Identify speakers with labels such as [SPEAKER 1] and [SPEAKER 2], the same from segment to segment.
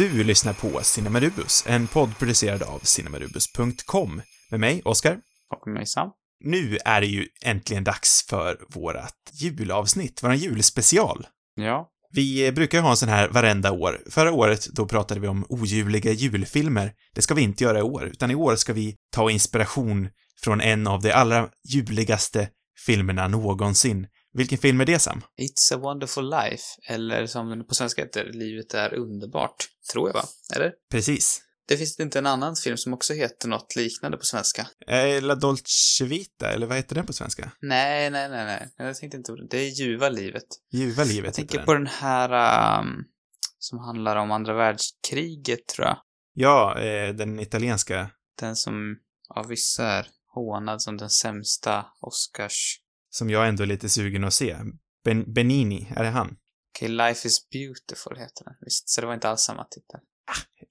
[SPEAKER 1] Du lyssnar på Cinemarubus, en podd producerad av cinemarubus.com. Med mig, Oskar.
[SPEAKER 2] Och med mig Sam.
[SPEAKER 1] Nu är det ju äntligen dags för vårat julavsnitt, våran julspecial.
[SPEAKER 2] Ja.
[SPEAKER 1] Vi brukar ha en sån här varenda år. Förra året, då pratade vi om oljuvliga julfilmer. Det ska vi inte göra i år, utan i år ska vi ta inspiration från en av de allra juligaste filmerna någonsin. Vilken film är det, Sam?
[SPEAKER 2] It's a wonderful life, eller som den på svenska heter, Livet är underbart. Tror jag, va? Eller?
[SPEAKER 1] Precis.
[SPEAKER 2] Det finns inte en annan film som också heter något liknande på svenska?
[SPEAKER 1] Eh, La Dolce Vita, eller vad heter den på svenska?
[SPEAKER 2] Nej, nej, nej, nej. Jag tänkte inte på det. Det är Ljuva livet.
[SPEAKER 1] Ljuva livet
[SPEAKER 2] Jag tänker
[SPEAKER 1] den.
[SPEAKER 2] på den här um, som handlar om andra världskriget, tror jag.
[SPEAKER 1] Ja, eh, den italienska.
[SPEAKER 2] Den som av vissa är hånad som den sämsta Oscars...
[SPEAKER 1] Som jag ändå är lite sugen att se. Ben Benini, är det han?
[SPEAKER 2] Okej, Life is beautiful heter den. Visst, så det var inte alls samma titel.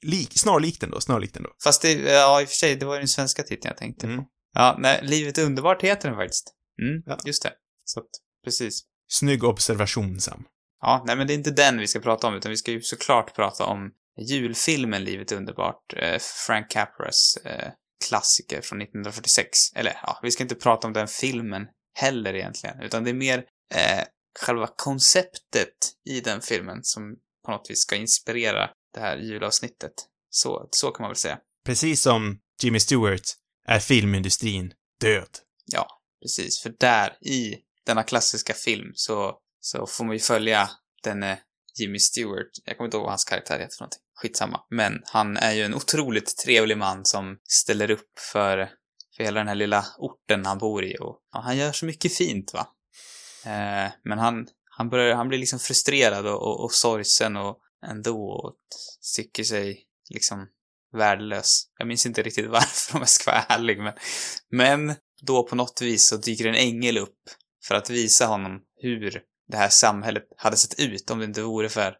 [SPEAKER 1] Lik, snarlikt ändå, snarlikt ändå.
[SPEAKER 2] Fast det, ja i och för sig, det var ju den svenska titeln jag tänkte
[SPEAKER 1] Mm.
[SPEAKER 2] på. Ja, nej, Livet är underbart heter den faktiskt. Mm,
[SPEAKER 1] Ja.
[SPEAKER 2] just det. Så att, precis.
[SPEAKER 1] Snygg observation, Sam.
[SPEAKER 2] Ja, nej men det är inte den vi ska prata om, utan vi ska ju såklart prata om julfilmen Livet är underbart, eh, Frank Capras eh, klassiker från 1946. Eller ja, vi ska inte prata om den filmen heller egentligen, utan det är mer eh, själva konceptet i den filmen som på något vis ska inspirera det här julavsnittet. Så, så kan man väl säga.
[SPEAKER 1] Precis som Jimmy Stewart är filmindustrin död.
[SPEAKER 2] Ja, precis. För där, i denna klassiska film, så, så får man ju följa denne Jimmy Stewart. Jag kommer inte ihåg vad hans karaktär heter för någonting. Skitsamma. Men han är ju en otroligt trevlig man som ställer upp för, för hela den här lilla orten han bor i och ja, han gör så mycket fint, va. Eh, men han, han, börjar, han blir liksom frustrerad och, och, och sorgsen och ändå och tycker sig liksom värdelös. Jag minns inte riktigt varför om jag ska vara ärlig, men, men då på något vis så dyker en ängel upp för att visa honom hur det här samhället hade sett ut om det inte vore för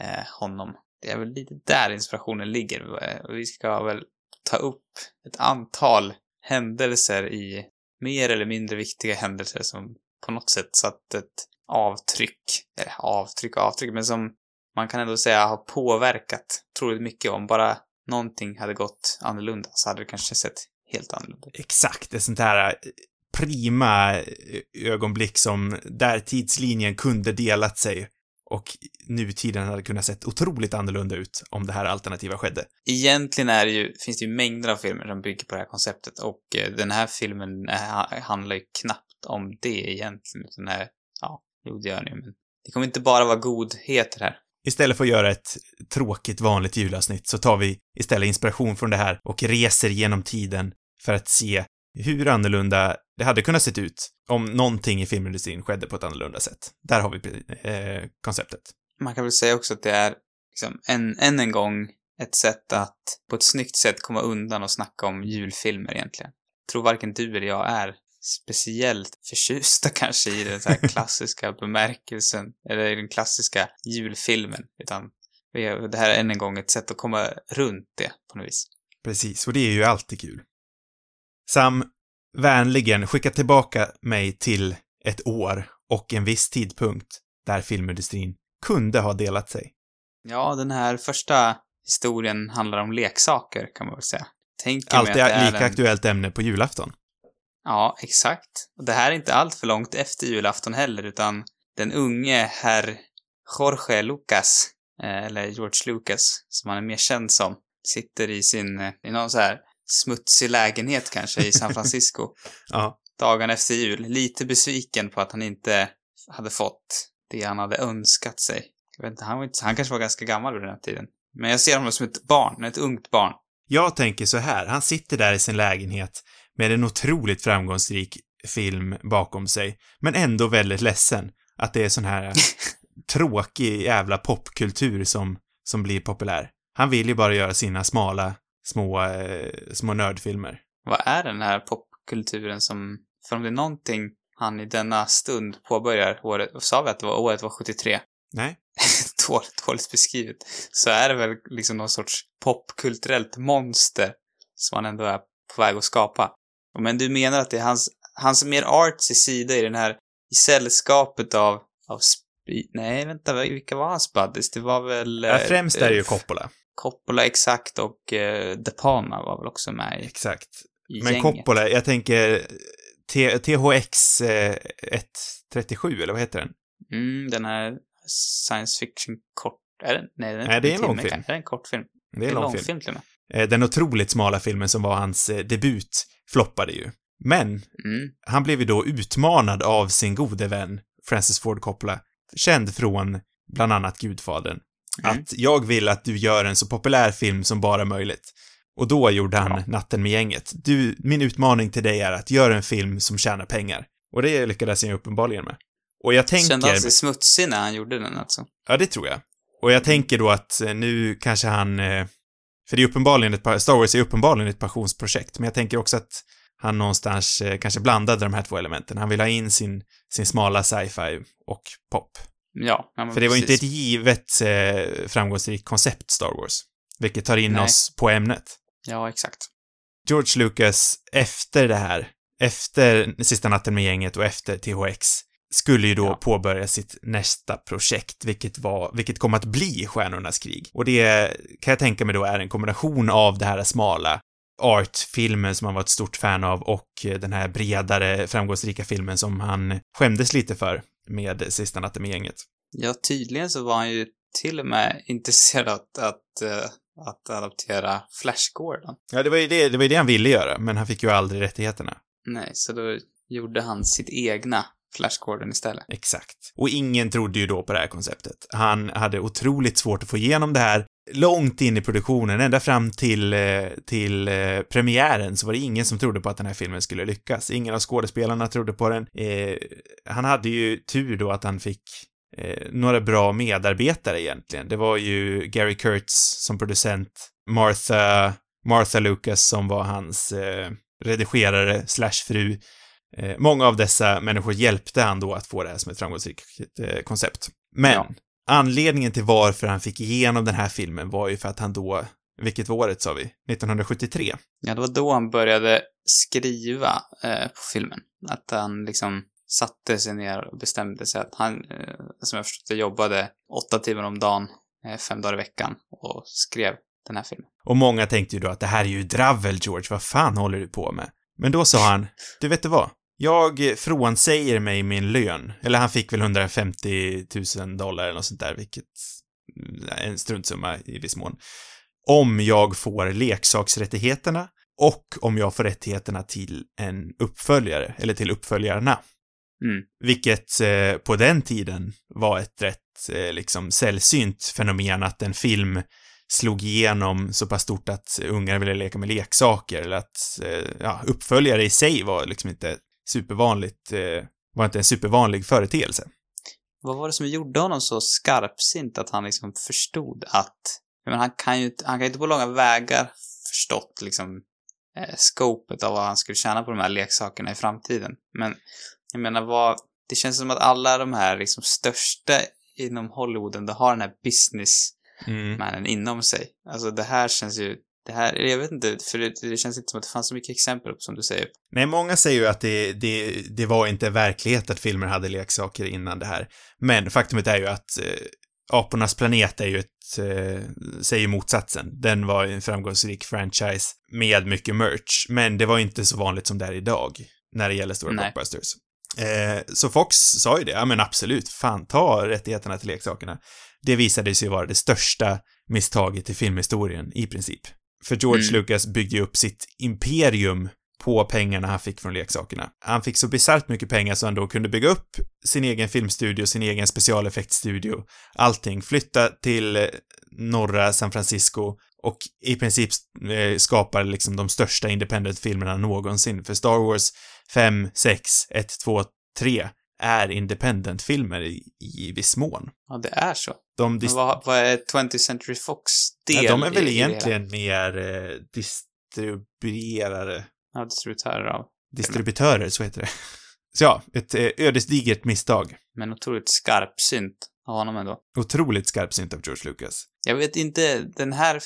[SPEAKER 2] eh, honom. Det är väl lite där inspirationen ligger. Och Vi ska väl ta upp ett antal händelser i mer eller mindre viktiga händelser som på något sätt satt ett avtryck, eller avtryck och avtryck, men som man kan ändå säga har påverkat otroligt mycket. Om bara någonting hade gått annorlunda så hade det kanske sett helt annorlunda.
[SPEAKER 1] Exakt, ett sånt här eh, prima eh, ögonblick som där tidslinjen kunde delat sig och nutiden hade kunnat sett otroligt annorlunda ut om det här alternativa skedde.
[SPEAKER 2] Egentligen är det ju, finns det ju mängder av filmer som bygger på det här konceptet och eh, den här filmen eh, handlar ju knappt om det egentligen. Det här, ja, jo det gör den ju, men det kommer inte bara vara godheter här.
[SPEAKER 1] Istället för att göra ett tråkigt vanligt julavsnitt så tar vi istället inspiration från det här och reser genom tiden för att se hur annorlunda det hade kunnat sett ut om någonting i filmindustrin skedde på ett annorlunda sätt. Där har vi eh, konceptet.
[SPEAKER 2] Man kan väl säga också att det är liksom än, än en gång ett sätt att på ett snyggt sätt komma undan och snacka om julfilmer egentligen. Jag tror varken du eller jag är speciellt förtjusta kanske i den här klassiska bemärkelsen, eller i den klassiska julfilmen, utan det här är än en gång ett sätt att komma runt det på något vis.
[SPEAKER 1] Precis, och det är ju alltid kul. Sam, vänligen skicka tillbaka mig till ett år och en viss tidpunkt där filmindustrin kunde ha delat sig.
[SPEAKER 2] Ja, den här första historien handlar om leksaker, kan man väl säga. Tänker mig
[SPEAKER 1] Alltid
[SPEAKER 2] att det är
[SPEAKER 1] lika
[SPEAKER 2] en...
[SPEAKER 1] aktuellt ämne på julafton.
[SPEAKER 2] Ja, exakt. Och det här är inte allt för långt efter julafton heller, utan den unge herr Jorge Lucas, eh, eller George Lucas, som han är mer känd som, sitter i sin, eh, i någon så här smutsig lägenhet kanske i San Francisco,
[SPEAKER 1] Ja,
[SPEAKER 2] dagen efter jul, lite besviken på att han inte hade fått det han hade önskat sig. Jag vet inte, han, var inte, han kanske var ganska gammal vid den här tiden. Men jag ser honom som ett barn, ett ungt barn.
[SPEAKER 1] jag tänker så här, han sitter där i sin lägenhet med en otroligt framgångsrik film bakom sig, men ändå väldigt ledsen att det är sån här tråkig jävla popkultur som, som blir populär. Han vill ju bara göra sina smala, små, eh, små nördfilmer.
[SPEAKER 2] Vad är den här popkulturen som... För om det är någonting han i denna stund påbörjar året... Sa vi att det var, året var 73?
[SPEAKER 1] Nej?
[SPEAKER 2] dåligt, dåligt beskrivet. Så är det väl liksom någon sorts popkulturellt monster som han ändå är på väg att skapa. Men du menar att det är hans, hans mer artsy sida i den här, i sällskapet av, av Nej, vänta, vilka var hans buddies? Det var väl...
[SPEAKER 1] Ja, främst är det ju
[SPEAKER 2] eh,
[SPEAKER 1] Coppola.
[SPEAKER 2] Coppola exakt och eh, De Palma var väl också med i,
[SPEAKER 1] Exakt.
[SPEAKER 2] i
[SPEAKER 1] Men
[SPEAKER 2] gänget.
[SPEAKER 1] Coppola, jag tänker T- THX eh, 137, eller vad heter den?
[SPEAKER 2] Mm, den här science fiction kort... Är den? Nej, den
[SPEAKER 1] Nej, det är en långfilm.
[SPEAKER 2] kanske. Är det en kortfilm?
[SPEAKER 1] Det är en långfilm.
[SPEAKER 2] till och
[SPEAKER 1] Eh, Den otroligt smala filmen som var hans eh, debut floppade ju. Men
[SPEAKER 2] med. Mm.
[SPEAKER 1] han blev ju då utmanad av sin gode vän Francis Ford Coppola, känd från bland annat Gudfadern,
[SPEAKER 2] Mm.
[SPEAKER 1] att jag vill att du gör en så populär film som bara möjligt. Och då gjorde han
[SPEAKER 2] Ja.
[SPEAKER 1] Natten med gänget. Du, min utmaning till dig är att göra en film som tjänar pengar. Och det lyckades han ju uppenbarligen med. Och jag tänker...
[SPEAKER 2] Kände han sig smutsig när han gjorde den alltså?
[SPEAKER 1] Ja, det tror jag. Och jag tänker då att eh, nu kanske han... eh, För det är uppenbarligen ett... Star Wars är uppenbarligen ett passionsprojekt, men jag tänker också att han någonstans eh, kanske blandade de här två elementen. Han vill ha in sin, sin smala sci-fi och pop.
[SPEAKER 2] Ja, ja
[SPEAKER 1] För det var ju inte ett givet eh, framgångsrikt koncept, Star Wars. Vilket tar in
[SPEAKER 2] Nej.
[SPEAKER 1] oss på ämnet.
[SPEAKER 2] Ja, exakt.
[SPEAKER 1] George Lucas, efter det här, efter Sista natten med gänget och efter THX, skulle ju då
[SPEAKER 2] Ja.
[SPEAKER 1] påbörja sitt nästa projekt, vilket var, vilket kom att bli Stjärnornas krig. Och det kan jag tänka mig då är en kombination av det här smala artfilmen som han var ett stort fan av och den här bredare, framgångsrika filmen som han skämdes lite för med Sista natten med gänget.
[SPEAKER 2] Ja, tydligen så var han ju till och med intresserad att, att, eh, att adaptera Flash Gordon.
[SPEAKER 1] Ja, det var ju det, det var ju det han ville göra, men han fick ju aldrig rättigheterna.
[SPEAKER 2] Nej, så då gjorde han sitt egna Flash Gordon istället.
[SPEAKER 1] Exakt. Och ingen trodde ju då på det här konceptet. Han hade otroligt svårt att få igenom det här. Långt in i produktionen, ända fram till, eh, till eh, premiären, så var det ingen som trodde på att den här filmen skulle lyckas. Ingen av skådespelarna trodde på den. Eh, han hade ju tur då att han fick eh, några bra medarbetare egentligen. Det var ju Gary Kurtz som producent, Martha, Martha Lucas som var hans eh, redigerare slash fru. Eh, många av dessa människor hjälpte han då att få det här som ett framgångsrikt eh, koncept. Men
[SPEAKER 2] Ja
[SPEAKER 1] anledningen till varför han fick igenom den här filmen var ju för att han då, vilket var året sa vi? 1973.
[SPEAKER 2] Ja, det var då han började skriva eh, på filmen. Att han liksom satte sig ner och bestämde sig att han, eh, som jag förstått det, jobbade åtta timmar om dagen, eh, fem dagar i veckan och skrev den här filmen.
[SPEAKER 1] Och många tänkte ju då att det här är ju dravel, George, vad fan håller du på med? Men då sa han, du vet du vad? Jag frånsäger mig min lön. Eller han fick väl 150 000 dollar eller något sånt där, vilket är en struntsumma i viss mån. Om jag får leksaksrättigheterna och om jag får rättigheterna till en uppföljare, eller till uppföljarna.
[SPEAKER 2] Mm.
[SPEAKER 1] Vilket eh, på den tiden var ett rätt eh, liksom sällsynt fenomen att en film slog igenom så pass stort att ungar ville leka med leksaker eller att eh, ja, uppföljare i sig var liksom inte supervanligt, eh, var inte en supervanlig företeelse.
[SPEAKER 2] Vad var det som gjorde honom så skarpsint att han liksom förstod att, menar, han kan ju han kan inte på långa vägar förstått liksom eh, scopet av vad han skulle tjäna på de här leksakerna i framtiden. Men jag menar vad, det känns som att alla de här liksom största inom Hollywooden, de har den här businessmannen
[SPEAKER 1] Mm.
[SPEAKER 2] inom sig. Alltså det här känns ju, det här, jag vet inte, för det, det känns inte som att det fanns så mycket exempel som du säger.
[SPEAKER 1] Nej, många säger ju att det, det, det var inte verklighet att filmer hade leksaker innan det här. Men faktumet är ju att eh, Apornas planet är ju ett, eh, säger motsatsen. Den var en framgångsrik franchise med mycket merch, men det var inte så vanligt som det är idag när det gäller stora
[SPEAKER 2] Nej.
[SPEAKER 1] blockbusters. Eh, så Fox sa ju det, ja men absolut, fan ta rättigheterna till leksakerna. Det visade sig vara det största misstaget i filmhistorien, i princip. För George
[SPEAKER 2] Mm.
[SPEAKER 1] Lucas byggde ju upp sitt imperium på pengarna han fick från leksakerna. Han fick så bisarrt mycket pengar så han då kunde bygga upp sin egen filmstudio, sin egen specialeffektstudio, allting, flytta till eh, norra San Francisco och i princip eh, skapar liksom de största independent-filmerna någonsin. För Star Wars 5, 6, 1, 2, 3 är independent-filmer i, i viss mån.
[SPEAKER 2] Ja, det är så.
[SPEAKER 1] De, dis-
[SPEAKER 2] vad, vad är 20th Century Fox del
[SPEAKER 1] ja, de är väl
[SPEAKER 2] i- i
[SPEAKER 1] egentligen mer eh, distribuerare
[SPEAKER 2] Ja, distributörer av.
[SPEAKER 1] Distributörer, så heter det. Så ja, ett eh, ödesdigert misstag.
[SPEAKER 2] Men otroligt skarpsynt av honom ändå.
[SPEAKER 1] Otroligt skarpsynt av George Lucas.
[SPEAKER 2] Jag vet inte, den här,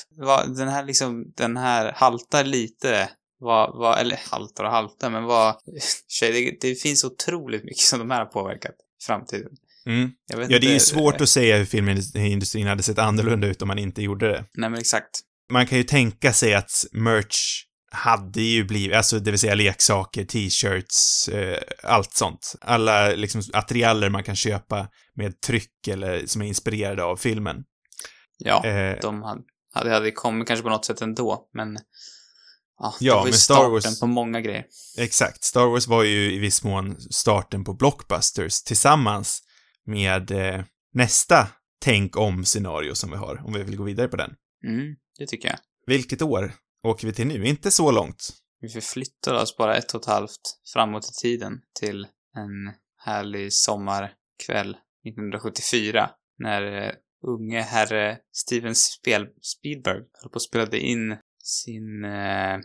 [SPEAKER 2] den här liksom, den här haltar lite. Vad, vad, eller haltar och haltar, men vad, det, det finns otroligt mycket som de här har påverkat framtiden.
[SPEAKER 1] Mm. Ja, det är ju svårt att säga hur filmindustrin hade sett annorlunda ut om man inte gjorde det.
[SPEAKER 2] Nej, men exakt.
[SPEAKER 1] Man kan ju tänka sig att merch hade ju blivit, alltså det vill säga leksaker, t-shirts, eh, allt sånt. Alla liksom attiraljer man kan köpa med tryck eller som är inspirerade av filmen.
[SPEAKER 2] Ja,
[SPEAKER 1] Eh,
[SPEAKER 2] de hade, hade, hade kommit kanske på något sätt ändå, men... Ja,
[SPEAKER 1] Ja,
[SPEAKER 2] det var
[SPEAKER 1] men Star
[SPEAKER 2] starten
[SPEAKER 1] Wars-
[SPEAKER 2] på många grejer.
[SPEAKER 1] Exakt. Star Wars var ju i viss mån starten på blockbusters tillsammans med eh, nästa tänk om-scenario som vi har, om vi vill gå vidare på den.
[SPEAKER 2] Mm, det tycker jag.
[SPEAKER 1] Vilket år åker vi till nu? Inte så långt.
[SPEAKER 2] Vi förflyttar oss bara ett och ett halvt framåt i tiden till en härlig sommarkväll 1974 när eh, unge herre Steven Spiel Spielberg höll på och spelade in sin... Eh,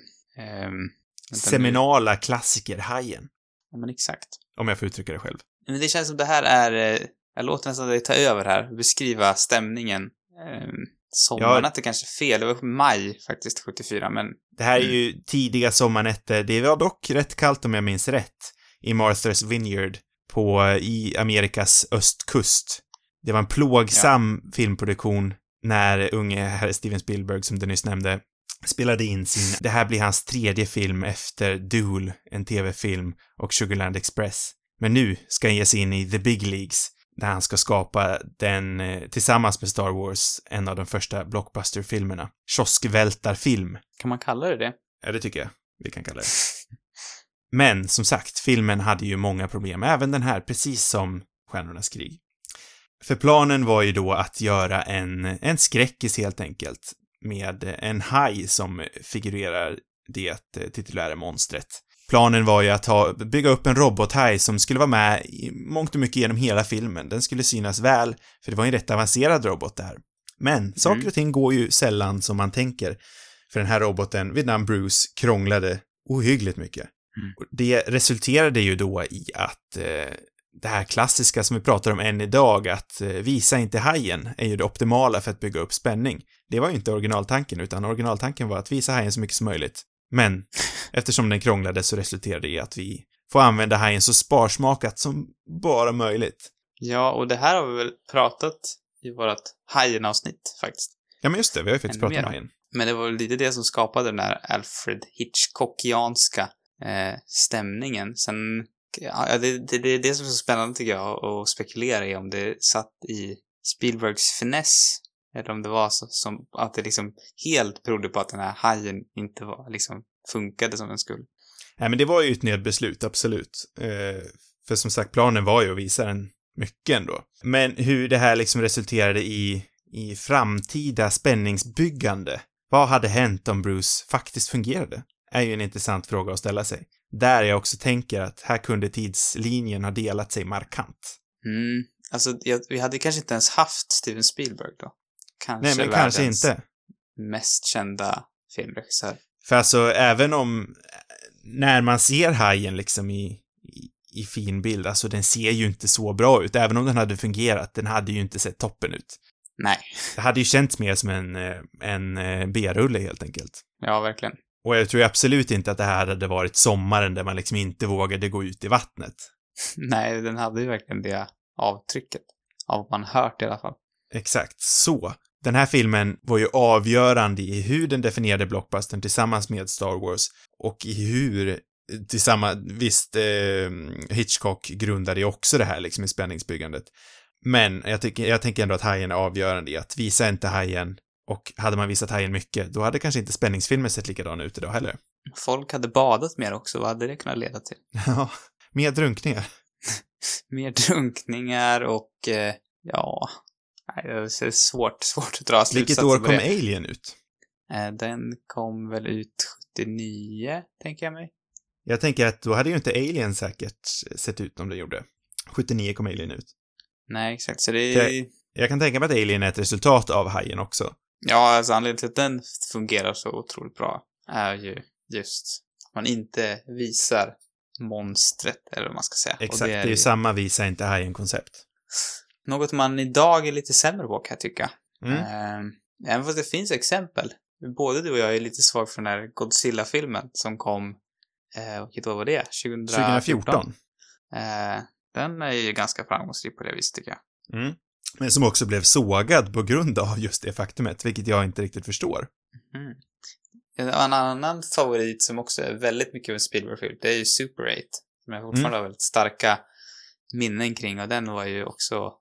[SPEAKER 2] nu.
[SPEAKER 1] Seminala klassiker, Hajen.
[SPEAKER 2] Ja, men exakt.
[SPEAKER 1] Om jag får uttrycka det själv.
[SPEAKER 2] Men det känns som det här är... Eh, jag låter nästan dig ta över här, beskriva stämningen. Eh, sommaren
[SPEAKER 1] Ja.
[SPEAKER 2] är kanske fel, det var maj faktiskt, 74, men
[SPEAKER 1] Det här är
[SPEAKER 2] Mm.
[SPEAKER 1] ju tidiga sommarnätter. Det var dock rätt kallt om jag minns rätt. I Martha's Vineyard på, i Amerikas östkust. Det var en plågsam filmproduktion när unge herr Steven Spielberg, som du nyss nämnde, spelade in sin, det här blir hans tredje film efter Duel, en tv-film, och Sugarland Express. Men nu ska han ge sig in i the big leagues, där han ska skapa den, eh, tillsammans med Star Wars, en av de första blockbuster-filmerna. Kioskvältarfilm.
[SPEAKER 2] kan man kalla det det?
[SPEAKER 1] Ja, det tycker jag vi kan kalla det. Men, som sagt, filmen hade ju många problem, även den här, precis som Stjärnornas krig. För planen var ju då att göra en, en skräckis helt enkelt, med en haj som figurerar det eh, titulära monstret. Planen var ju att ha, bygga upp en robothaj som skulle vara med i mångt och mycket genom hela filmen. Den skulle synas väl, för det var ju en rätt avancerad robot det här. Men saker och ting går ju sällan som man tänker. För den här roboten vid namn Bruce krånglade ohyggligt mycket.
[SPEAKER 2] Mm.
[SPEAKER 1] Det resulterade ju då i att eh, det här klassiska som vi pratar om än idag, att eh, visa inte hajen, är ju det optimala för att bygga upp spänning. Det var ju inte originaltanken, utan originaltanken var att visa hajen så mycket som möjligt. Men eftersom den krånglade så resulterade det i att vi får använda hajen så sparsmakat som bara möjligt.
[SPEAKER 2] Ja, och det här har vi väl pratat i vårt Hajen-avsnitt faktiskt.
[SPEAKER 1] Ja, men just det, vi har ju faktiskt
[SPEAKER 2] Ännu
[SPEAKER 1] pratat om hajen.
[SPEAKER 2] Men det var väl lite det som skapade den där Alfred Hitchcockianska eh, stämningen. Sen, ja, det, det, det är det som är så spännande tycker jag, att spekulera i om det satt i Spielbergs finess, eller om det var så, som att det liksom helt berodde på att den här hajen inte var, liksom, funkade som den skulle.
[SPEAKER 1] Nej, men det var ju ett nödbeslut, absolut. Eh, för som sagt, planen var ju att visa den mycket ändå. Men hur det här liksom resulterade i, i framtida spänningsbyggande. Vad hade hänt om Bruce faktiskt fungerade? Är ju en intressant fråga att ställa sig. Där jag också tänker att här kunde tidslinjen ha delat sig markant.
[SPEAKER 2] Mm. Alltså, jag, vi hade kanske inte ens haft Steven Spielberg då. Kanske
[SPEAKER 1] Nej, men kanske inte.
[SPEAKER 2] mest kända filmregissör.
[SPEAKER 1] För alltså, även om, när man ser hajen liksom i, i, i fin bild, alltså den ser ju inte så bra ut. Även om den hade fungerat, den hade ju inte sett toppen ut.
[SPEAKER 2] Nej.
[SPEAKER 1] Det hade ju känts mer som en, eh, en eh, B-rulle helt enkelt.
[SPEAKER 2] Ja, verkligen.
[SPEAKER 1] Och jag tror absolut inte att det här hade varit sommaren där man liksom inte vågade gå ut i vattnet.
[SPEAKER 2] Nej, den hade ju verkligen det avtrycket. Av vad man hört i alla fall.
[SPEAKER 1] Exakt, så. Den här filmen var ju avgörande i hur den definierade blockbustern tillsammans med Star Wars och i hur tillsammans, visst, eh, Hitchcock grundade ju också det här liksom i spänningsbyggandet. Men jag, tycker, jag tänker ändå att hajen är avgörande i att visa inte hajen och hade man visat hajen mycket, då hade kanske inte spänningsfilmer sett likadana ut idag heller.
[SPEAKER 2] Folk hade badat mer också, vad hade det kunnat leda till?
[SPEAKER 1] Ja, mer drunkningar.
[SPEAKER 2] Mer drunkningar och, eh, ja... Nej, det är svårt, svårt att dra
[SPEAKER 1] Vilket
[SPEAKER 2] slutsatser
[SPEAKER 1] år
[SPEAKER 2] på
[SPEAKER 1] kom. Alien ut?
[SPEAKER 2] Eh, Den kom väl ut 79, tänker jag mig.
[SPEAKER 1] Jag tänker att då hade ju inte Alien säkert sett ut om det gjorde. 79 kom Alien ut.
[SPEAKER 2] Nej, exakt. Så det är...
[SPEAKER 1] Det- Jag kan tänka mig att Alien är ett resultat av Hajen också.
[SPEAKER 2] Ja, alltså anledningen till att den fungerar så otroligt bra är ju just att man inte visar monstret, eller vad man ska säga. Och
[SPEAKER 1] Exakt, det är,
[SPEAKER 2] ju
[SPEAKER 1] ju samma visa inte Hajen-koncept.
[SPEAKER 2] Något man idag är lite sämre på, kan jag tycka.
[SPEAKER 1] Mm.
[SPEAKER 2] Ehm, även fast det finns exempel. Både du och jag är lite svag för den här Godzilla-filmen som kom, eh, vilket år var det? 2014?
[SPEAKER 1] 2014.
[SPEAKER 2] Eh, Den är ju ganska framgångsrik på det viset tycker jag.
[SPEAKER 1] Mm. Men som också blev sågad på grund av just det faktumet, vilket jag inte riktigt förstår.
[SPEAKER 2] Mm. En annan favorit som också är väldigt mycket av en Spielberg-film, det är ju Super 8. Som jag fortfarande har väldigt starka minnen kring och den var ju också,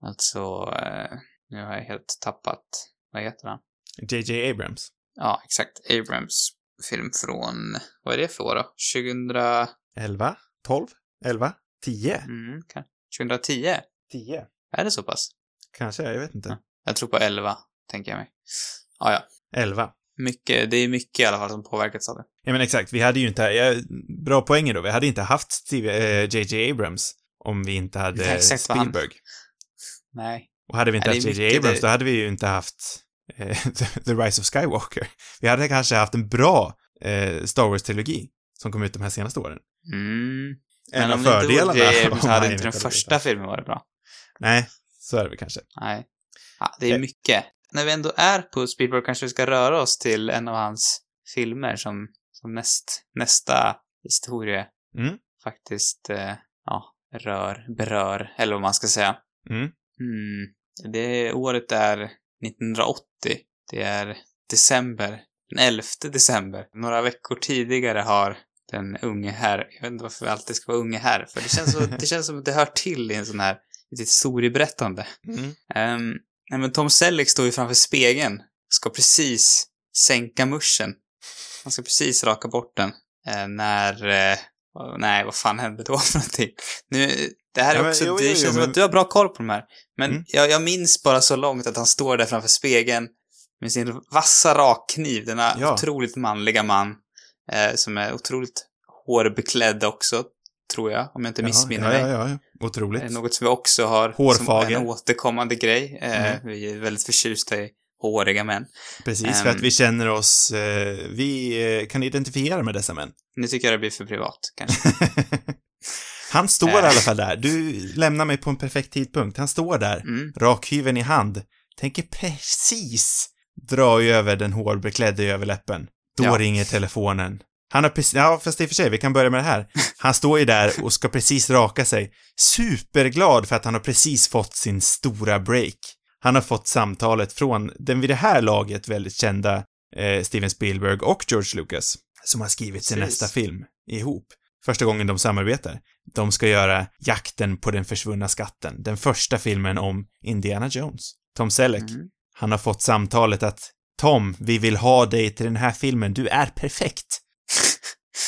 [SPEAKER 2] alltså, eh, nu har jag helt tappat, vad heter han?
[SPEAKER 1] JJ Abrams.
[SPEAKER 2] Ja, exakt. Abrams film från, vad är det för år då? 2000...
[SPEAKER 1] 11? 12? 11? 10?
[SPEAKER 2] Mm, kan- 2010?
[SPEAKER 1] 10?
[SPEAKER 2] Är det så pass?
[SPEAKER 1] Kanske, jag vet inte.
[SPEAKER 2] Jag tror på 11, tänker jag mig. Ja, ja.
[SPEAKER 1] 11.
[SPEAKER 2] Mycket, det är mycket i alla fall som påverkats av det.
[SPEAKER 1] Ja men exakt, vi hade ju inte, ja, bra poänger då, vi hade inte haft Steve, eh, JJ Abrams om vi inte hade
[SPEAKER 2] exakt
[SPEAKER 1] Spielberg.
[SPEAKER 2] Nej.
[SPEAKER 1] Och hade vi inte
[SPEAKER 2] Ja,
[SPEAKER 1] haft JJ Abrams,
[SPEAKER 2] det-
[SPEAKER 1] då hade vi ju inte haft eh, The Rise of Skywalker. Vi hade kanske haft en bra eh, Star Wars-trilogi som kom ut de här senaste åren.
[SPEAKER 2] Mm.
[SPEAKER 1] En av
[SPEAKER 2] om det inte
[SPEAKER 1] fördelarna
[SPEAKER 2] vore J.J. Abrams hade inte den första filmen varit bra.
[SPEAKER 1] Nej, så är det väl kanske.
[SPEAKER 2] Nej. Ja, det är
[SPEAKER 1] Eh.
[SPEAKER 2] mycket. När vi ändå är på Spielberg kanske vi ska röra oss till en av hans filmer som, som näst, nästa historia
[SPEAKER 1] Mm.
[SPEAKER 2] faktiskt, eh, ja, rör, berör, eller vad man ska säga.
[SPEAKER 1] Mm.
[SPEAKER 2] Mm. Det året är 1980. Det är december. Den 11 december. Några veckor tidigare har den unge herr, jag vet inte varför vi alltid ska vara unge herr, för det känns, så, det känns som att det hör till i en sån här, historieberättande.
[SPEAKER 1] Mm.
[SPEAKER 2] Um, nej men Tom Selleck står ju framför spegeln, ska precis sänka muschen. Han ska precis raka bort den. eh, när, oh, nej vad fan hände då för någonting? Nu, det här är
[SPEAKER 1] Ja, men-
[SPEAKER 2] också,
[SPEAKER 1] jo,
[SPEAKER 2] det
[SPEAKER 1] jo,
[SPEAKER 2] känns
[SPEAKER 1] jo,
[SPEAKER 2] som
[SPEAKER 1] men-
[SPEAKER 2] att du har bra koll på de här. Men
[SPEAKER 1] Mm.
[SPEAKER 2] jag, jag minns bara så långt att han står där framför spegeln med sin vassa rakkniv, denna
[SPEAKER 1] Ja.
[SPEAKER 2] otroligt manliga man, eh, som är otroligt hårbeklädd också, tror jag, om jag inte missminner
[SPEAKER 1] ja,
[SPEAKER 2] mig.
[SPEAKER 1] ja, ja, ja. Otroligt.
[SPEAKER 2] Eh, Något som vi också har
[SPEAKER 1] Hårfager.
[SPEAKER 2] som en återkommande grej. Eh,
[SPEAKER 1] Mm.
[SPEAKER 2] Vi är väldigt förtjusta i håriga män.
[SPEAKER 1] Precis, för
[SPEAKER 2] Ehm.
[SPEAKER 1] att vi känner oss, eh, vi kan identifiera med dessa män.
[SPEAKER 2] Nu tycker jag det blir för privat, kanske.
[SPEAKER 1] Han står i alla fall där. Du lämnar mig på en perfekt tidpunkt. Han står där,
[SPEAKER 2] Mm.
[SPEAKER 1] rakhyveln i hand, tänker precis dra över den hårbeklädde överläppen. Då
[SPEAKER 2] Ja.
[SPEAKER 1] ringer telefonen. Han har precis, ja fast i och för sig, vi kan börja med det här. Han står ju där och ska precis raka sig. Superglad för att han har precis fått sin stora break. Han har fått samtalet från den vid det här laget väldigt kända eh, Steven Spielberg och George Lucas, som har skrivit sin nästa film ihop. Första gången de samarbetar. De ska göra Jakten på den försvunna skatten, den första filmen om Indiana Jones. Tom Selleck,
[SPEAKER 2] Mm.
[SPEAKER 1] han har fått samtalet att Tom, vi vill ha dig till den här filmen, du är perfekt.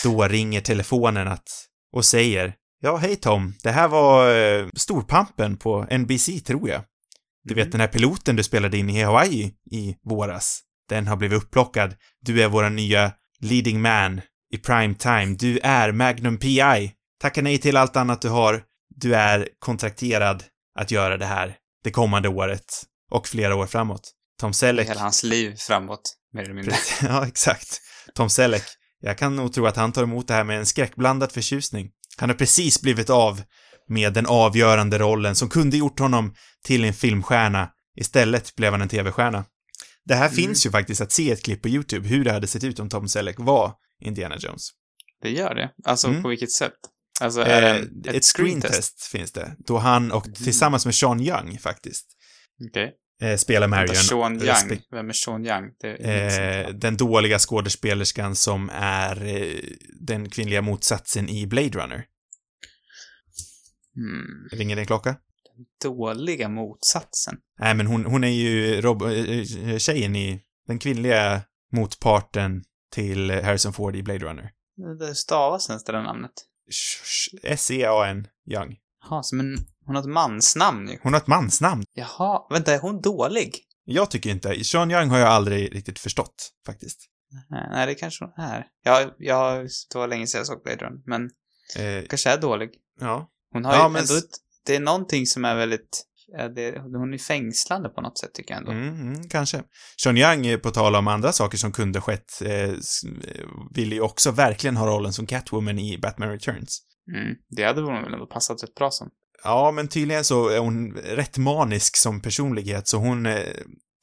[SPEAKER 1] Då ringer telefonen att, och säger Ja, hej Tom, det här var eh, Storpampen på NBC, tror jag. Du vet
[SPEAKER 2] Mm.
[SPEAKER 1] den här piloten du spelade in i Hawaii i våras. Den har blivit upplockad. Du är våra nya leading man i prime time. Du är Magnum PI. Tacka nej till allt annat du har. Du är kontrakterad att göra det här det kommande året och flera år framåt. Tom Selleck.
[SPEAKER 2] Hela hans liv framåt, mer eller mindre.
[SPEAKER 1] ja, exakt. Tom Selleck. Jag kan nog tro att han tar emot det här med en skräckblandad förtjusning. Han har precis blivit av med den avgörande rollen som kunde gjort honom till en filmstjärna. Istället blev han en tv-stjärna. Det här
[SPEAKER 2] Mm.
[SPEAKER 1] finns ju faktiskt att se ett klipp på YouTube hur det hade sett ut om Tom Selleck var Indiana Jones.
[SPEAKER 2] Det gör det. Alltså,
[SPEAKER 1] Mm.
[SPEAKER 2] på vilket sätt? Alltså, är det
[SPEAKER 1] Eh,
[SPEAKER 2] en-
[SPEAKER 1] ett screentest finns det, då han och
[SPEAKER 2] Mm.
[SPEAKER 1] tillsammans med Sean Young faktiskt
[SPEAKER 2] Okej.
[SPEAKER 1] Eh, spelar Marion.
[SPEAKER 2] Sean Young. Vem är Sean Young?
[SPEAKER 1] Eh, den dåliga skådespelerskan som är eh, den kvinnliga motsatsen i Blade Runner.
[SPEAKER 2] hmm.
[SPEAKER 1] Ringer det en klocka?
[SPEAKER 2] Dåliga motsatsen.
[SPEAKER 1] Nej, men hon, hon är ju Rob, eh, eh, tjejen i den kvinnliga motparten till Harrison Ford i Blade Runner.
[SPEAKER 2] Det stavas ens det där namnet.
[SPEAKER 1] S-E-A-N, Young.
[SPEAKER 2] Jaha, som en... Hon har ett mansnamn ju.
[SPEAKER 1] Hon har ett mansnamn.
[SPEAKER 2] Jaha, vänta, är hon dålig?
[SPEAKER 1] Jag tycker inte, Sean Young har jag aldrig riktigt förstått, faktiskt.
[SPEAKER 2] Nej, det kanske hon är. Ja, jag, det var länge sedan jag såg Blade Runner, men
[SPEAKER 1] Eh,
[SPEAKER 2] kanske är dålig.
[SPEAKER 1] ja.
[SPEAKER 2] Hon har
[SPEAKER 1] Ja,
[SPEAKER 2] ju
[SPEAKER 1] men
[SPEAKER 2] ändå ett, Det är någonting som är väldigt... ja, Det, hon är fängslande på något sätt, tycker jag ändå.
[SPEAKER 1] Mm, mm, kanske. Sean Young, på tal om andra saker som kunde skett, eh, eh, ville ju också verkligen ha rollen som Catwoman i Batman Returns.
[SPEAKER 2] Mm. Det hade hon väl ändå passat rätt bra som.
[SPEAKER 1] Ja, men tydligen så är hon rätt manisk som personlighet, så hon eh,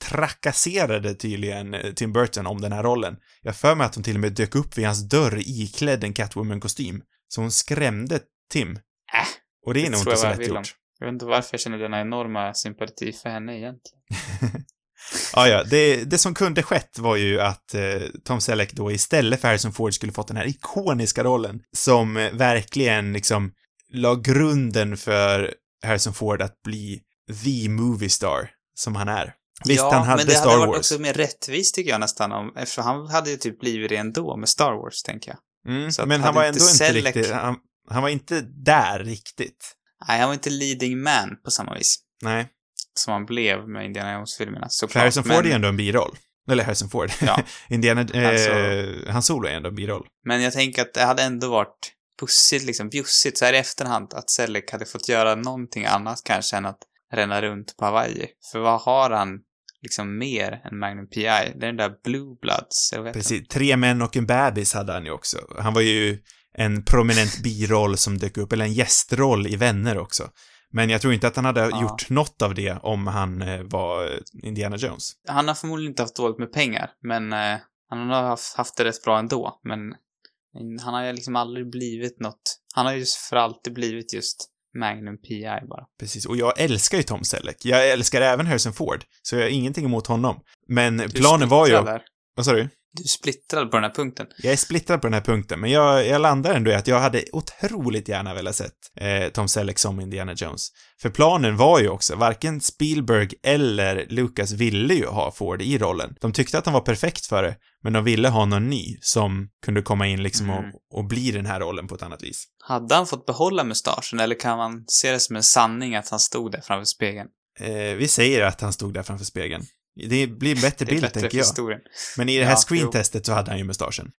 [SPEAKER 1] trakasserade tydligen eh, Tim Burton om den här rollen. Jag för mig att hon till och med dök upp vid hans dörr iklädd en Catwoman-kostym. Så hon skrämde Tim.
[SPEAKER 2] Äh,
[SPEAKER 1] Och det är
[SPEAKER 2] Det
[SPEAKER 1] nog inte så lätt gjort.
[SPEAKER 2] Jag vet inte varför jag känner denna enorma sympati för henne egentligen.
[SPEAKER 1] Ja, ja, det, det som kunde skett var ju att eh, Tom Selleck då istället för Harrison Ford skulle fått den här ikoniska rollen som eh, verkligen liksom la grunden för Harrison Ford att bli the movie star som han är. Visst,
[SPEAKER 2] ja,
[SPEAKER 1] han hade
[SPEAKER 2] men det
[SPEAKER 1] Star
[SPEAKER 2] hade varit
[SPEAKER 1] Wars.
[SPEAKER 2] också mer rättvist tycker jag nästan om, eftersom han hade ju typ blivit det ändå med Star Wars, tänker jag.
[SPEAKER 1] Mm, men han var ändå inte
[SPEAKER 2] Selleck-
[SPEAKER 1] riktigt, han, han var inte där riktigt.
[SPEAKER 2] Nej, han var inte leading man på samma vis
[SPEAKER 1] Nej,
[SPEAKER 2] som han blev med Indiana Jones-filmerna,
[SPEAKER 1] för
[SPEAKER 2] såklart.
[SPEAKER 1] Harrison Ford
[SPEAKER 2] men,
[SPEAKER 1] är ändå en biroll. Eller Harrison Ford.
[SPEAKER 2] Ja.
[SPEAKER 1] Indiana, eh,
[SPEAKER 2] Alltså-
[SPEAKER 1] Han Solo är ändå en biroll.
[SPEAKER 2] men jag tänker att det hade ändå varit pussigt, liksom bjussigt, så här i efterhand, att Selleck hade fått göra någonting annat kanske än att ränna runt på Hawaii. För vad har han liksom mer än Magnum P.I.? Det är den där Blue Bloods, jag vet inte.
[SPEAKER 1] Precis. Tre män och en bebis hade han ju också. Han var ju en prominent biroll som dök upp, eller en gästroll i Vänner också. Men jag tror inte att han hade
[SPEAKER 2] Ja.
[SPEAKER 1] gjort något av det om han eh, var Indiana Jones.
[SPEAKER 2] Han har förmodligen inte haft dåligt med pengar, men eh, han har haft, haft det rätt bra ändå. Men han har ju liksom aldrig blivit något. Han har ju för alltid blivit just Magnum P.I. bara.
[SPEAKER 1] Precis. Och jag älskar ju Tom Selleck. Jag älskar även Harrison Ford, så jag har ingenting emot honom. Men
[SPEAKER 2] Du
[SPEAKER 1] planen var ju...
[SPEAKER 2] där.
[SPEAKER 1] Vad sa du?
[SPEAKER 2] Du är splittrad på den här punkten.
[SPEAKER 1] Jag är splittrad på den här punkten, men jag, jag landar ändå i att jag hade otroligt gärna velat sett eh, Tom Selleck som Indiana Jones. För planen var ju också, varken Spielberg eller Lucas ville ju ha Ford i rollen. De tyckte att han var perfekt för det, men de ville ha någon ny som kunde komma in liksom
[SPEAKER 2] Mm.
[SPEAKER 1] och, och bli den här rollen på ett annat vis.
[SPEAKER 2] Hade han fått behålla mustaschen eller kan man se det som en sanning att han stod där framför spegeln?
[SPEAKER 1] Eh, vi säger att han stod där framför spegeln. Det blir en bättre bild, tänker jag.
[SPEAKER 2] historien.
[SPEAKER 1] Men i det här
[SPEAKER 2] Ja,
[SPEAKER 1] screentestet så hade han ju mustaschen.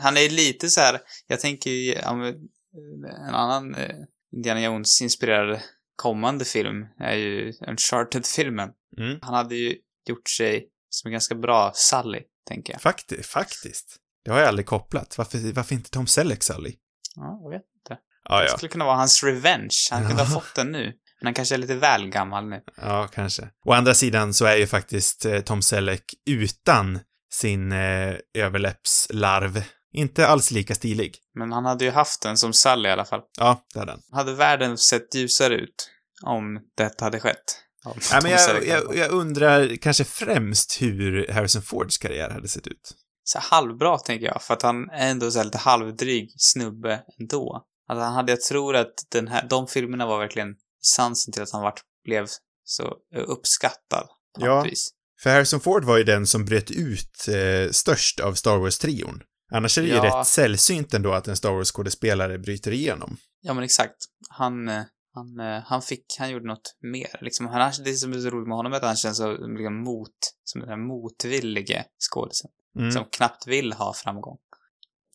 [SPEAKER 2] Han är lite så här, jag tänker ju, en annan eh, Indiana Jones-inspirerad kommande film är ju Uncharted-filmen.
[SPEAKER 1] Mm.
[SPEAKER 2] Han hade ju gjort sig som en ganska bra Sally, tänker jag.
[SPEAKER 1] Fakti faktiskt. Det har jag aldrig kopplat. Varför, varför inte Tom Selleck, Sally?
[SPEAKER 2] Ja, jag vet inte.
[SPEAKER 1] Ja,
[SPEAKER 2] Det skulle kunna vara hans revenge. Han kunde ha fått den nu. Men han kanske är lite väl gammal nu.
[SPEAKER 1] Ja, kanske. Å andra sidan så är ju faktiskt eh, Tom Selleck utan sin eh, överläppslarv inte alls lika stilig.
[SPEAKER 2] Men han hade ju haft den som Sally i alla fall.
[SPEAKER 1] Ja, det hade han.
[SPEAKER 2] Hade världen sett ljusare ut om detta hade skett?
[SPEAKER 1] Ja, men jag, jag, jag undrar kanske främst hur Harrison Fords karriär hade sett ut.
[SPEAKER 2] så halvbra tänker jag, för att han är ändå så lite halvdryg snubbe ändå. Att han hade, jag tror att den här, de filmerna var verkligen essensen till att han vart, blev så eh, uppskattad på
[SPEAKER 1] Ja.
[SPEAKER 2] något vis.
[SPEAKER 1] För Harrison Ford var ju den som bröt ut eh, störst av Star Wars-trion. Annars är det ju
[SPEAKER 2] Ja.
[SPEAKER 1] rätt sällsynt ändå att en Star Wars-skådespelare bryter igenom.
[SPEAKER 2] Ja, men exakt. Han, eh, han, eh, han fick, han gjorde något mer. Liksom, han, det som är så roligt med honom är att han känns så liksom, mot, som den här motvillige skådisen.
[SPEAKER 1] Mm.
[SPEAKER 2] Som knappt vill ha framgång.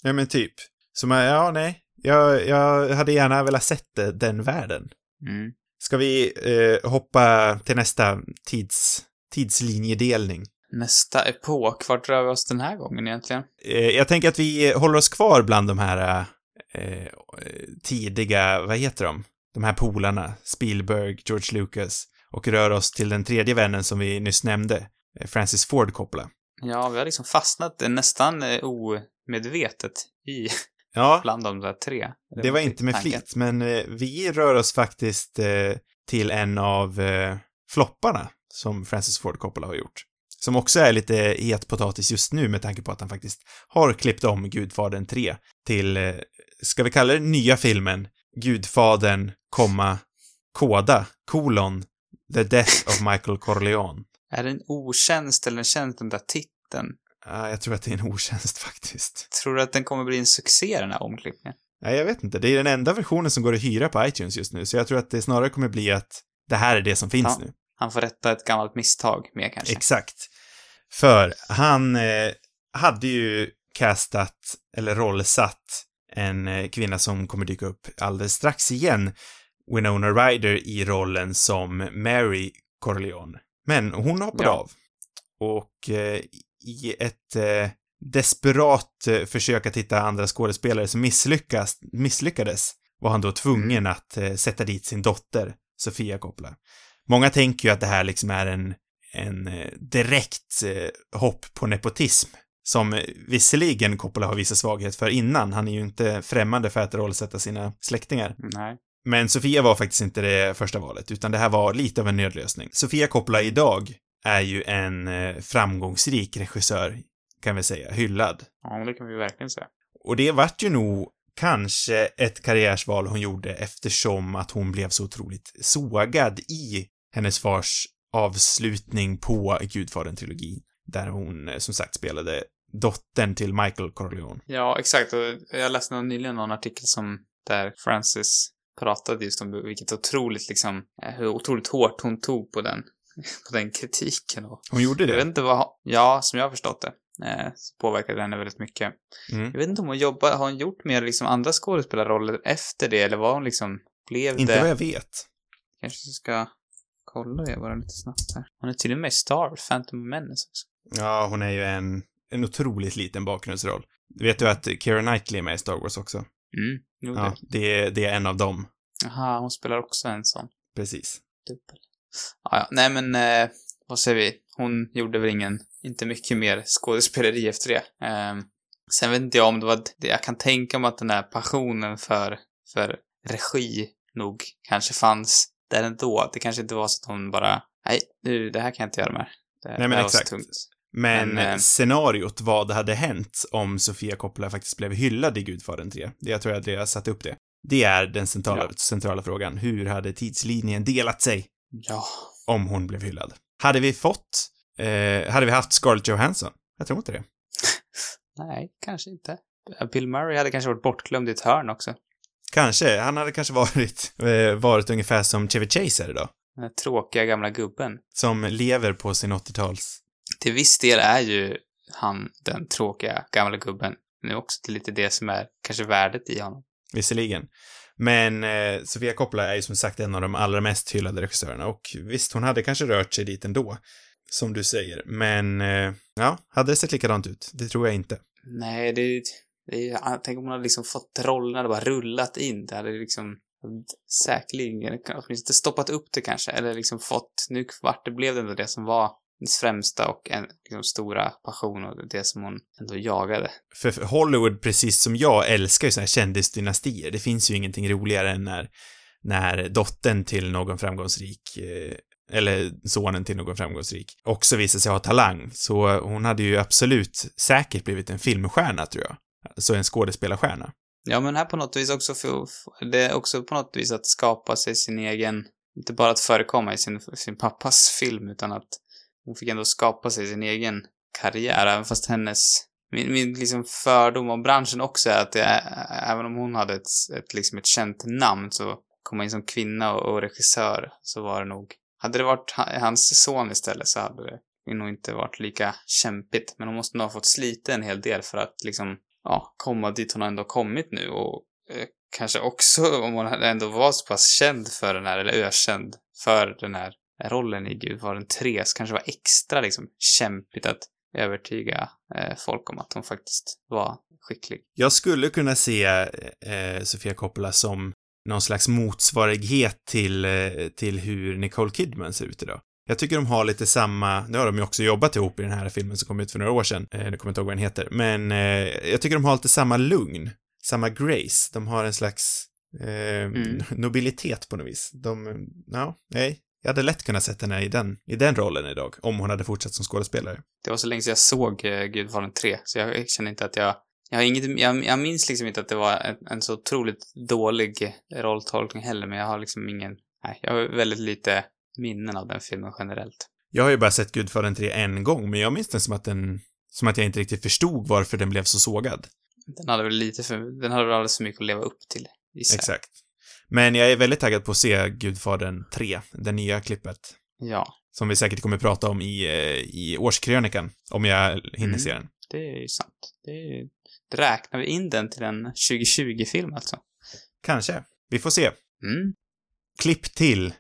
[SPEAKER 1] Ja, men typ. Man, ja, nej. Jag, jag hade gärna velat sett den världen.
[SPEAKER 2] Mm.
[SPEAKER 1] Ska vi eh, hoppa till nästa tids, tidslinjedelning?
[SPEAKER 2] Nästa epok, vart rör vi oss den här gången egentligen?
[SPEAKER 1] Eh, jag tänker att vi håller oss kvar bland de här eh, tidiga, vad heter de? De här polarna, Spielberg, George Lucas, och rör oss till den tredje vännen som vi nyss nämnde, eh, Francis Ford Coppola.
[SPEAKER 2] Ja, vi har liksom fastnat nästan eh, omedvetet i
[SPEAKER 1] Ja,
[SPEAKER 2] bland de där tre.
[SPEAKER 1] det var inte med
[SPEAKER 2] tanken.
[SPEAKER 1] flit, men eh, vi rör oss faktiskt eh, till en av eh, flopparna som Francis Ford Coppola har gjort. Som också är lite het potatis just nu med tanke på att han faktiskt har klippt om Gudfadern 3 till, ska vi kalla det nya filmen, Gudfadern, komma, koda, kolon, The Death of Michael Corleone.
[SPEAKER 2] Är det en otjänst eller en tjänst, den där titeln?
[SPEAKER 1] Ja, jag tror att det är en otjänst faktiskt.
[SPEAKER 2] Tror du att den kommer bli en succé, den här omklippningen?
[SPEAKER 1] Nej, jag vet inte. Det är den enda versionen som går att hyra på iTunes just nu, så jag tror att det snarare kommer bli att det här är det som finns
[SPEAKER 2] Ja.
[SPEAKER 1] nu.
[SPEAKER 2] Han får rätta ett gammalt misstag med kanske.
[SPEAKER 1] Exakt. För han eh, hade ju castat, eller rollsatt, en eh, kvinna som kommer dyka upp alldeles strax igen, Winona Ryder i rollen som Mary Corleone. Men hon hoppade
[SPEAKER 2] Ja.
[SPEAKER 1] av. Och eh, i ett eh, desperat eh, försök att hitta andra skådespelare som misslyckas, misslyckades var han då tvungen att eh, sätta dit sin dotter, Sofia Coppola. Många tänker ju att det här liksom är en, en eh, direkt eh, hopp på nepotism, som eh, visserligen Coppola har visat svaghet för innan. Han är ju inte främmande för att rollsätta sina släktingar.
[SPEAKER 2] Nej.
[SPEAKER 1] Men Sofia var faktiskt inte det första valet, utan det här var lite av en nödlösning. Sofia Coppola idag är ju en eh, framgångsrik regissör, kan vi säga, hyllad.
[SPEAKER 2] Ja, det kan vi verkligen säga.
[SPEAKER 1] Och det vart ju nog kanske ett karriärsval hon gjorde eftersom att hon blev så otroligt sågad i hennes fars avslutning på Gudfadern-trilogin. Där hon, eh, som sagt, spelade dottern till Michael Corleone.
[SPEAKER 2] Ja, exakt. Jag läste nyligen någon artikel som där Francis pratade just om vilket otroligt liksom, eh, hur otroligt hårt hon tog på den, på den kritiken. Och
[SPEAKER 1] Hon gjorde
[SPEAKER 2] jag vet
[SPEAKER 1] det?
[SPEAKER 2] inte vad, ja, som jag har förstått det, eh, påverkade henne väldigt mycket.
[SPEAKER 1] Mm.
[SPEAKER 2] Jag vet inte om hon jobbar, har hon gjort mer liksom andra skådespelarroller efter det, eller var hon liksom, blev
[SPEAKER 1] Inte
[SPEAKER 2] det?
[SPEAKER 1] vad jag vet.
[SPEAKER 2] Kanske ska kolla det bara lite snabbt här. Hon är till och med Star Phantom Menace också.
[SPEAKER 1] Ja, hon är ju en, en otroligt liten bakgrundsroll. Vet du att Keira Knightley är med i Star Wars också?
[SPEAKER 2] Mm, jo
[SPEAKER 1] Ja,
[SPEAKER 2] det.
[SPEAKER 1] det är, det är en av dem.
[SPEAKER 2] Jaha, hon spelar också en sån.
[SPEAKER 1] Precis.
[SPEAKER 2] Dubbel. Ja. Nej, men eh, vad säger vi? Hon gjorde väl ingen, inte mycket mer skådespeleri efter det. Eh, sen vet inte jag om det var det. Jag kan tänka mig att den här passionen för, för regi nog kanske fanns där ändå. Det kanske inte var så att hon bara, nej, nu, det här kan jag inte göra mer. Det,
[SPEAKER 1] men
[SPEAKER 2] det var
[SPEAKER 1] exakt.
[SPEAKER 2] så tungt.
[SPEAKER 1] Men,
[SPEAKER 2] Men, eh,
[SPEAKER 1] scenariot, vad hade hänt om Sofia Coppola faktiskt blev hyllad i Gudfadern 3? Det jag tror jag att jag satt upp det. Det är den centrala,
[SPEAKER 2] Ja.
[SPEAKER 1] centrala frågan. Hur hade tidslinjen delat sig
[SPEAKER 2] Ja.
[SPEAKER 1] om hon blev hyllad? Hade vi fått, eh, hade vi haft Scarlett Johansson? Jag tror inte det.
[SPEAKER 2] Nej, kanske inte. Bill Murray hade kanske varit bortglömd i ett hörn också.
[SPEAKER 1] Kanske. Han hade kanske varit, eh, varit ungefär som Chevy Chase är idag.
[SPEAKER 2] Den här tråkiga gamla gubben.
[SPEAKER 1] Som lever på sin 80-tals...
[SPEAKER 2] Till viss del är ju han den tråkiga gamla gubben. Men det är också lite det som är kanske värdet i honom.
[SPEAKER 1] Visserligen. Men eh, Sofia Coppola är ju som sagt en av de allra mest hyllade regissörerna och visst, hon hade kanske rört sig dit ändå. Som du säger. Men, eh, ja, hade det sett likadant ut? Det tror jag inte.
[SPEAKER 2] Nej, det, det är, tänk om hon hade liksom fått rollen och bara rullat in. Det hade liksom säkerligen åtminstone stoppat upp det kanske. Eller liksom fått, nu vart det blev det ändå det som var främsta och en liksom, stora passion och det som hon ändå jagade.
[SPEAKER 1] För för Hollywood, precis som jag, älskar ju såna här kändisdynastier. Det finns ju ingenting roligare än när, när dottern till någon framgångsrik, eh, eller sonen till någon framgångsrik, också visar sig ha talang. Så hon hade ju absolut säkert blivit en filmstjärna, tror jag. Så en skådespelarstjärna.
[SPEAKER 2] Ja, men här på något vis också, för, det är också på något vis att skapa sig sin egen, inte bara att förekomma i sin, sin pappas film, utan att hon fick ändå skapa sig sin egen karriär, även fast hennes, min, min liksom fördom om branschen också är att det är, även om hon hade ett, ett, liksom ett känt namn så komma in som kvinna och, och regissör så var det nog, hade det varit hans son istället så hade det nog inte varit lika kämpigt, men hon måste nog ha fått slita en hel del för att liksom ja, komma dit hon ändå kommit nu och eh, kanske också om hon ändå var så pass känd för den här, eller ökänd för den här rollen i Gudfadern 3 så kanske det var extra liksom kämpigt att övertyga eh, folk om att hon faktiskt var skicklig.
[SPEAKER 1] Jag skulle kunna se eh, Sofia Coppola som någon slags motsvarighet till, eh, till hur Nicole Kidman ser ut idag. Jag tycker de har lite samma, nu har de ju också jobbat ihop i den här filmen som kom ut för några år sedan, eh, nu kommer jag inte ihåg vad den heter, men eh, jag tycker de har lite samma lugn, samma grace, de har en slags eh,
[SPEAKER 2] Mm.
[SPEAKER 1] nobilitet på något vis. De, ja, nej, jag hade lätt kunnat sett henne i den, i den rollen idag, om hon hade fortsatt som skådespelare.
[SPEAKER 2] Det var så länge sedan jag såg eh, Gudfadern 3 så jag känner inte att jag jag, har inget, jag, jag minns liksom inte att det var en, en så otroligt dålig rolltolkning heller, men jag har liksom ingen... Nej, jag har väldigt lite minnen av den filmen generellt.
[SPEAKER 1] Jag har ju bara sett Gudfadern 3 en gång, men jag minns den som att den, som att jag inte riktigt förstod varför den blev så sågad.
[SPEAKER 2] Den hade väl lite för, den hade väl alldeles för mycket att leva upp till, gissar.
[SPEAKER 1] Exakt. Men jag är väldigt taggad på att se Gudfadern 3, det nya klippet.
[SPEAKER 2] Ja,
[SPEAKER 1] Som vi säkert kommer prata om i, eh, i årskrönikan, om jag hinner
[SPEAKER 2] Mm.
[SPEAKER 1] se den.
[SPEAKER 2] det är sant. Det är räknar vi in den till en 2020-film alltså.
[SPEAKER 1] Kanske. Vi får se.
[SPEAKER 2] Mm,
[SPEAKER 1] Klipp till.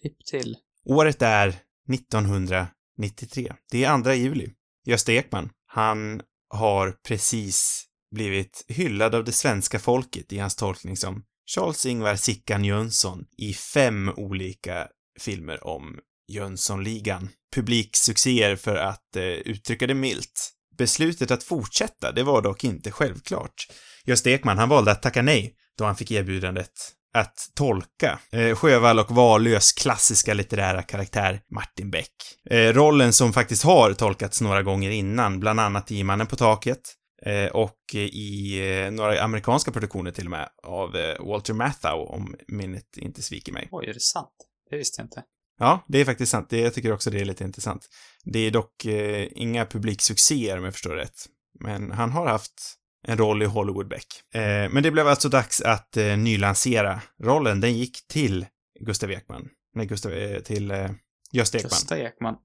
[SPEAKER 2] klipp till.
[SPEAKER 1] Året är 1993. Det är 2 juli. Gösta Ekman, han har precis blivit hyllad av det svenska folket i hans tolkning som Charles-Ingvar Sickan Jönsson i fem olika filmer om Jönssonligan. Publiksuccéer för att eh, uttrycka det milt. Beslutet att fortsätta, det var dock inte självklart. Gösta Ekman, han valde att tacka nej då han fick erbjudandet att tolka eh, Sjövall och Wahlöös klassiska litterära karaktär Martin Beck. Eh, rollen som faktiskt har tolkats några gånger innan, bland annat i Mannen på taket och i eh, några amerikanska produktioner till och med av eh, Walter Matthau, om minnet inte sviker mig.
[SPEAKER 2] Oj, är det sant? Det visste jag inte.
[SPEAKER 1] Ja, det är faktiskt sant. Det, jag tycker också det är lite intressant. Det är dock eh, inga publiksuccéer om jag förstår rätt. Men han har haft en roll i Hollywood Beck. Eh, men det blev alltså dags att eh, nylansera rollen. Den gick till Gustav Ekman. Nej, Gustav, eh, till eh, Gösta Ekman.
[SPEAKER 2] Gösta Ekman.